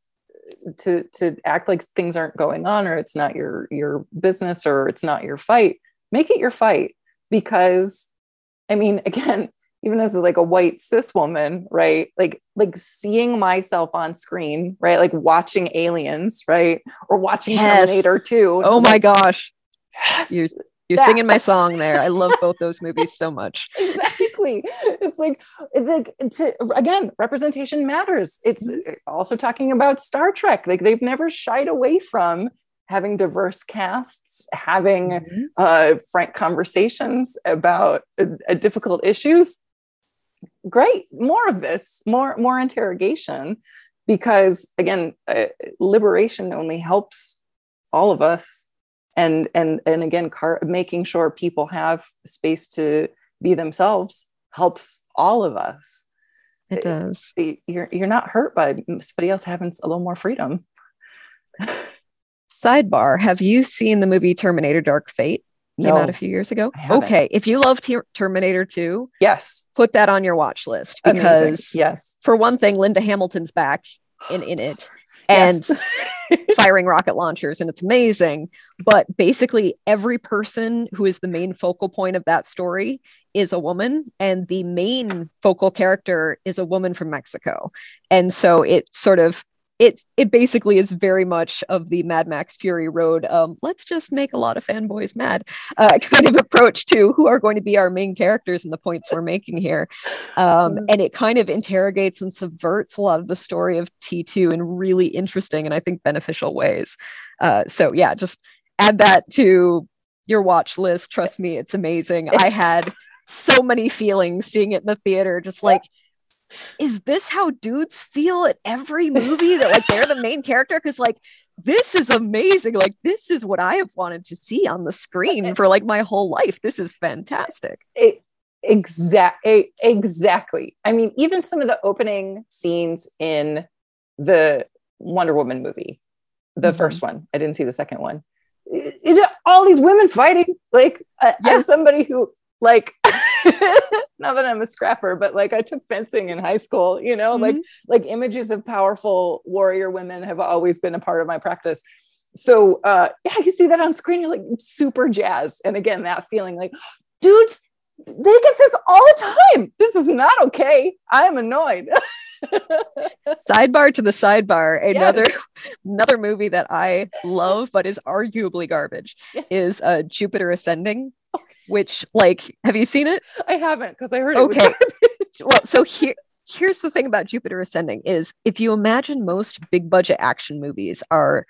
to to act like things aren't going on or it's not your your business or it's not your fight make it your fight. Because i mean [LAUGHS] again even as like a white cis woman right? Like like seeing myself on screen right? Like watching aliens right? Or watching yes. terminator 2 oh my like, gosh. yes, you're, you're that. singing my song there. I love both [LAUGHS] those movies so much. Exactly. It's like it's like to, again representation matters. It's, mm-hmm. it's also talking about star trek. Like they've never shied away from having diverse casts having mm-hmm. uh, frank conversations about uh, uh, difficult issues. Great. More of this more more interrogation because again uh, liberation only helps all of us and and and again car- making sure people have space to be themselves helps all of us it does. Eh, you're you're not hurt by somebody else having a little more freedom. [LAUGHS] Sidebar: Have you seen the movie Terminator: Dark Fate? Came no, out a few years ago. Okay, if you love T- Terminator 2, yes, put that on your watch list because Amazing. yes, for one thing, Linda Hamilton's back in in it, [SIGHS] [LAUGHS] and firing rocket launchers, and it's amazing. But basically, every person who is the main focal point of that story is a woman, and the main focal character is a woman from Mexico, and so it sort of it it basically is very much of the Mad Max Fury Road. Um, let's just make a lot of fanboys mad uh, [LAUGHS] kind of approach to who are going to be our main characters and the points we're making here. Um, mm-hmm. and it kind of interrogates and subverts a lot of the story of T2 in really interesting and I think beneficial ways. Uh, so yeah, just add that to your watch list. Trust me, it's amazing. I had so many feelings seeing it in the theater, just like is this how dudes feel at every movie that like they're the [LAUGHS] main character? Because like this is amazing. Like this is what i have wanted to see on the screen for like my whole life. This is fantastic. It, exact exactly. I mean even some of the opening scenes in the wonder woman movie the mm-hmm. first one i didn't see the second one. It, all these women fighting like uh, yeah. as somebody who like [LAUGHS] [LAUGHS] not that I'm a scrapper, but like I took fencing in high school, you know, mm-hmm. like like images of powerful warrior women have always been a part of my practice. So uh yeah, you see that on screen, you're like super jazzed. And again, that feeling like, [GASPS] dudes, they get this all the time. This is not okay. I'm annoyed. [LAUGHS] sidebar to the sidebar another yes. [LAUGHS] another movie that i love but is arguably garbage is uh, jupiter ascending which like have you seen it? I haven't because I heard it. okay. [LAUGHS] well, so here here's the thing about Jupiter Ascending is if you imagine most big budget action movies are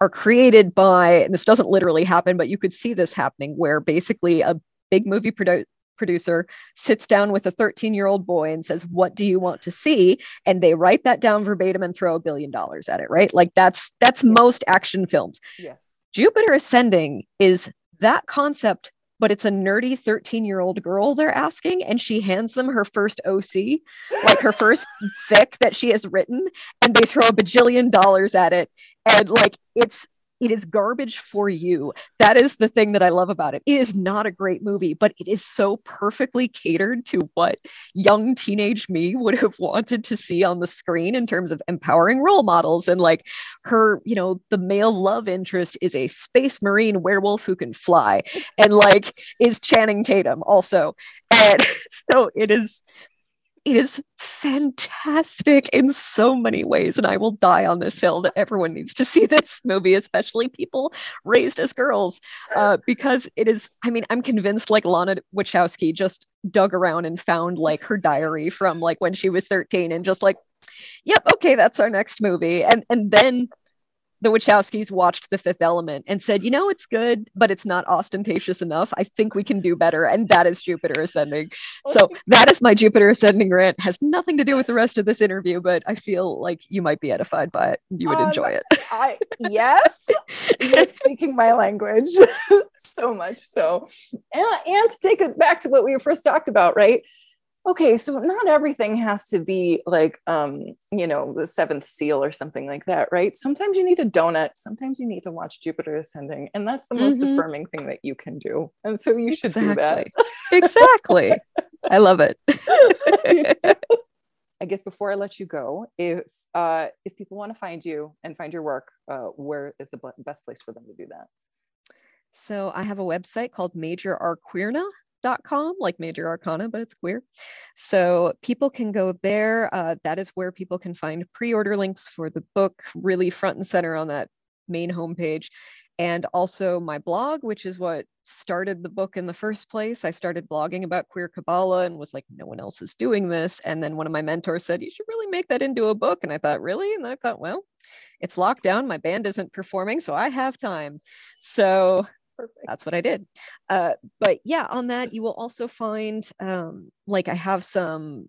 are created by and this doesn't literally happen but you could see this happening where basically a big movie produ- producer sits down with a 13 year old boy and says what do you want to see and they write that down verbatim and throw a billion dollars at it right like that's that's yes. most action films yes jupiter ascending is that concept but it's a nerdy 13 year old girl they're asking and she hands them her first oc [LAUGHS] like her first fic that she has written and they throw a bajillion dollars at it. And like it's it is garbage for you. That is the thing that I love about it. It is not a great movie, but it is so perfectly catered to what young teenage me [LAUGHS] would have wanted to see on the screen in terms of empowering role models. And like her, you know, the male love interest is a space marine werewolf who can fly and like is Channing Tatum also. And [LAUGHS] so it is it is fantastic in so many ways and i will die on this hill that everyone needs to see [LAUGHS] this movie especially people raised as girls. Uh, because it is i mean i'm convinced like lana wachowski just dug around and found like her diary from like when she was 13 and just like yep okay that's our next movie. And and then the Wachowskis watched The Fifth Element and said, you know, it's good, but it's not ostentatious enough. I think we can do better. And that is Jupiter Ascending. So [LAUGHS] that is my Jupiter Ascending rant. Has nothing to do with the rest of this interview, but I feel like you might be edified by it. You would um, enjoy it. I, yes, [LAUGHS] you're speaking my language [LAUGHS] so much so. And, and to take it back to what we first talked about, right? Okay so not everything has to be like um you know the seventh seal or something like that right? Sometimes you need a donut sometimes you need to watch jupiter ascending and that's the most mm-hmm. affirming thing that you can do and so you should exactly. do that. Exactly. I love it. [LAUGHS] I guess before i let you go if uh if people want to find you and find your work uh where is the best place for them to do that? So I have a website called Major Arqueerna, com, like major arcana, but it's queer. So people can go there. Uh, that is where people can find pre order links for the book, really front and center on that main homepage. And also my blog, which is what started the book in the first place. I started blogging about queer Kabbalah and was like, no one else is doing this. And then one of my mentors said, you should really make that into a book. And I thought, really? And I thought, well, it's locked down. My band isn't performing, so I have time. So Perfect. That's what I did. Uh, but yeah, on that, you will also find um, like I have some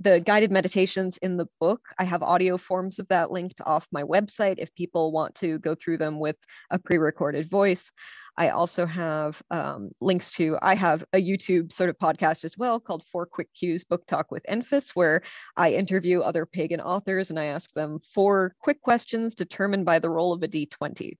the guided meditations in the book. I have audio forms of that linked off my website if people want to go through them with a pre recorded voice. I also have um, links to, I have a YouTube sort of podcast as well called Four Quick Cues Book Talk with Enfys, where I interview other pagan authors and I ask them four quick questions determined by the roll of a d20.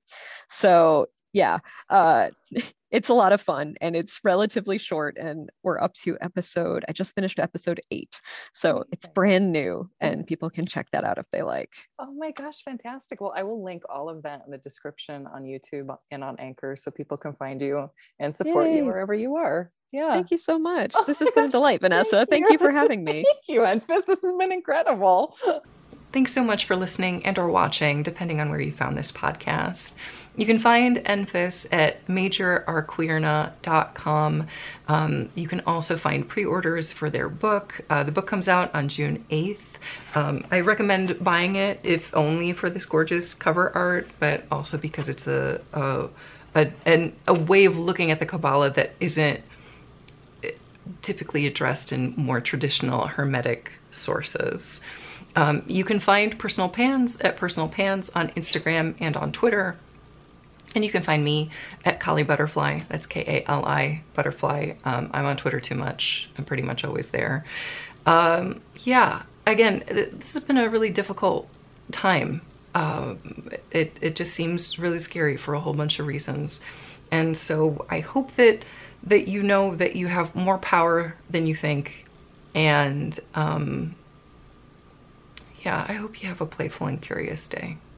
So yeah, uh, [LAUGHS] it's a lot of fun and it's relatively short and we're up to episode i just finished episode eight. So it's brand new and people can check that out if they like. Oh my gosh fantastic. Well i will link all of that in the description on youtube and on anchor so people can find you and support Yay. you wherever you are yeah thank you so much oh [LAUGHS] this has been a delight vanessa thank, thank you. for having me [LAUGHS] thank you enfys this has been incredible [LAUGHS] Thanks so much for listening and or watching, depending on where you found this podcast. You can find Enfys at majorarqueerna.com. Um, you can also find pre-orders for their book. Uh, the book comes out on June 8th. Um, I recommend buying it if only for this gorgeous cover art, but also because it's a, a, a, an, a way of looking at the Qabala that isn't eh, typically addressed in more traditional Hermetic sources. Um, you can find Personal Pans at Personal Pans on Instagram and on Twitter. And you can find me at Kali Butterfly. That's K-A-L-I Butterfly. Um, I'm on Twitter too much. I'm pretty much always there. Um, yeah, again, this has been a really difficult time. Um, it, it just seems really scary for a whole bunch of reasons. And so I hope that that you know that you have more power than you think. And um, yeah, I hope you have a playful and curious day.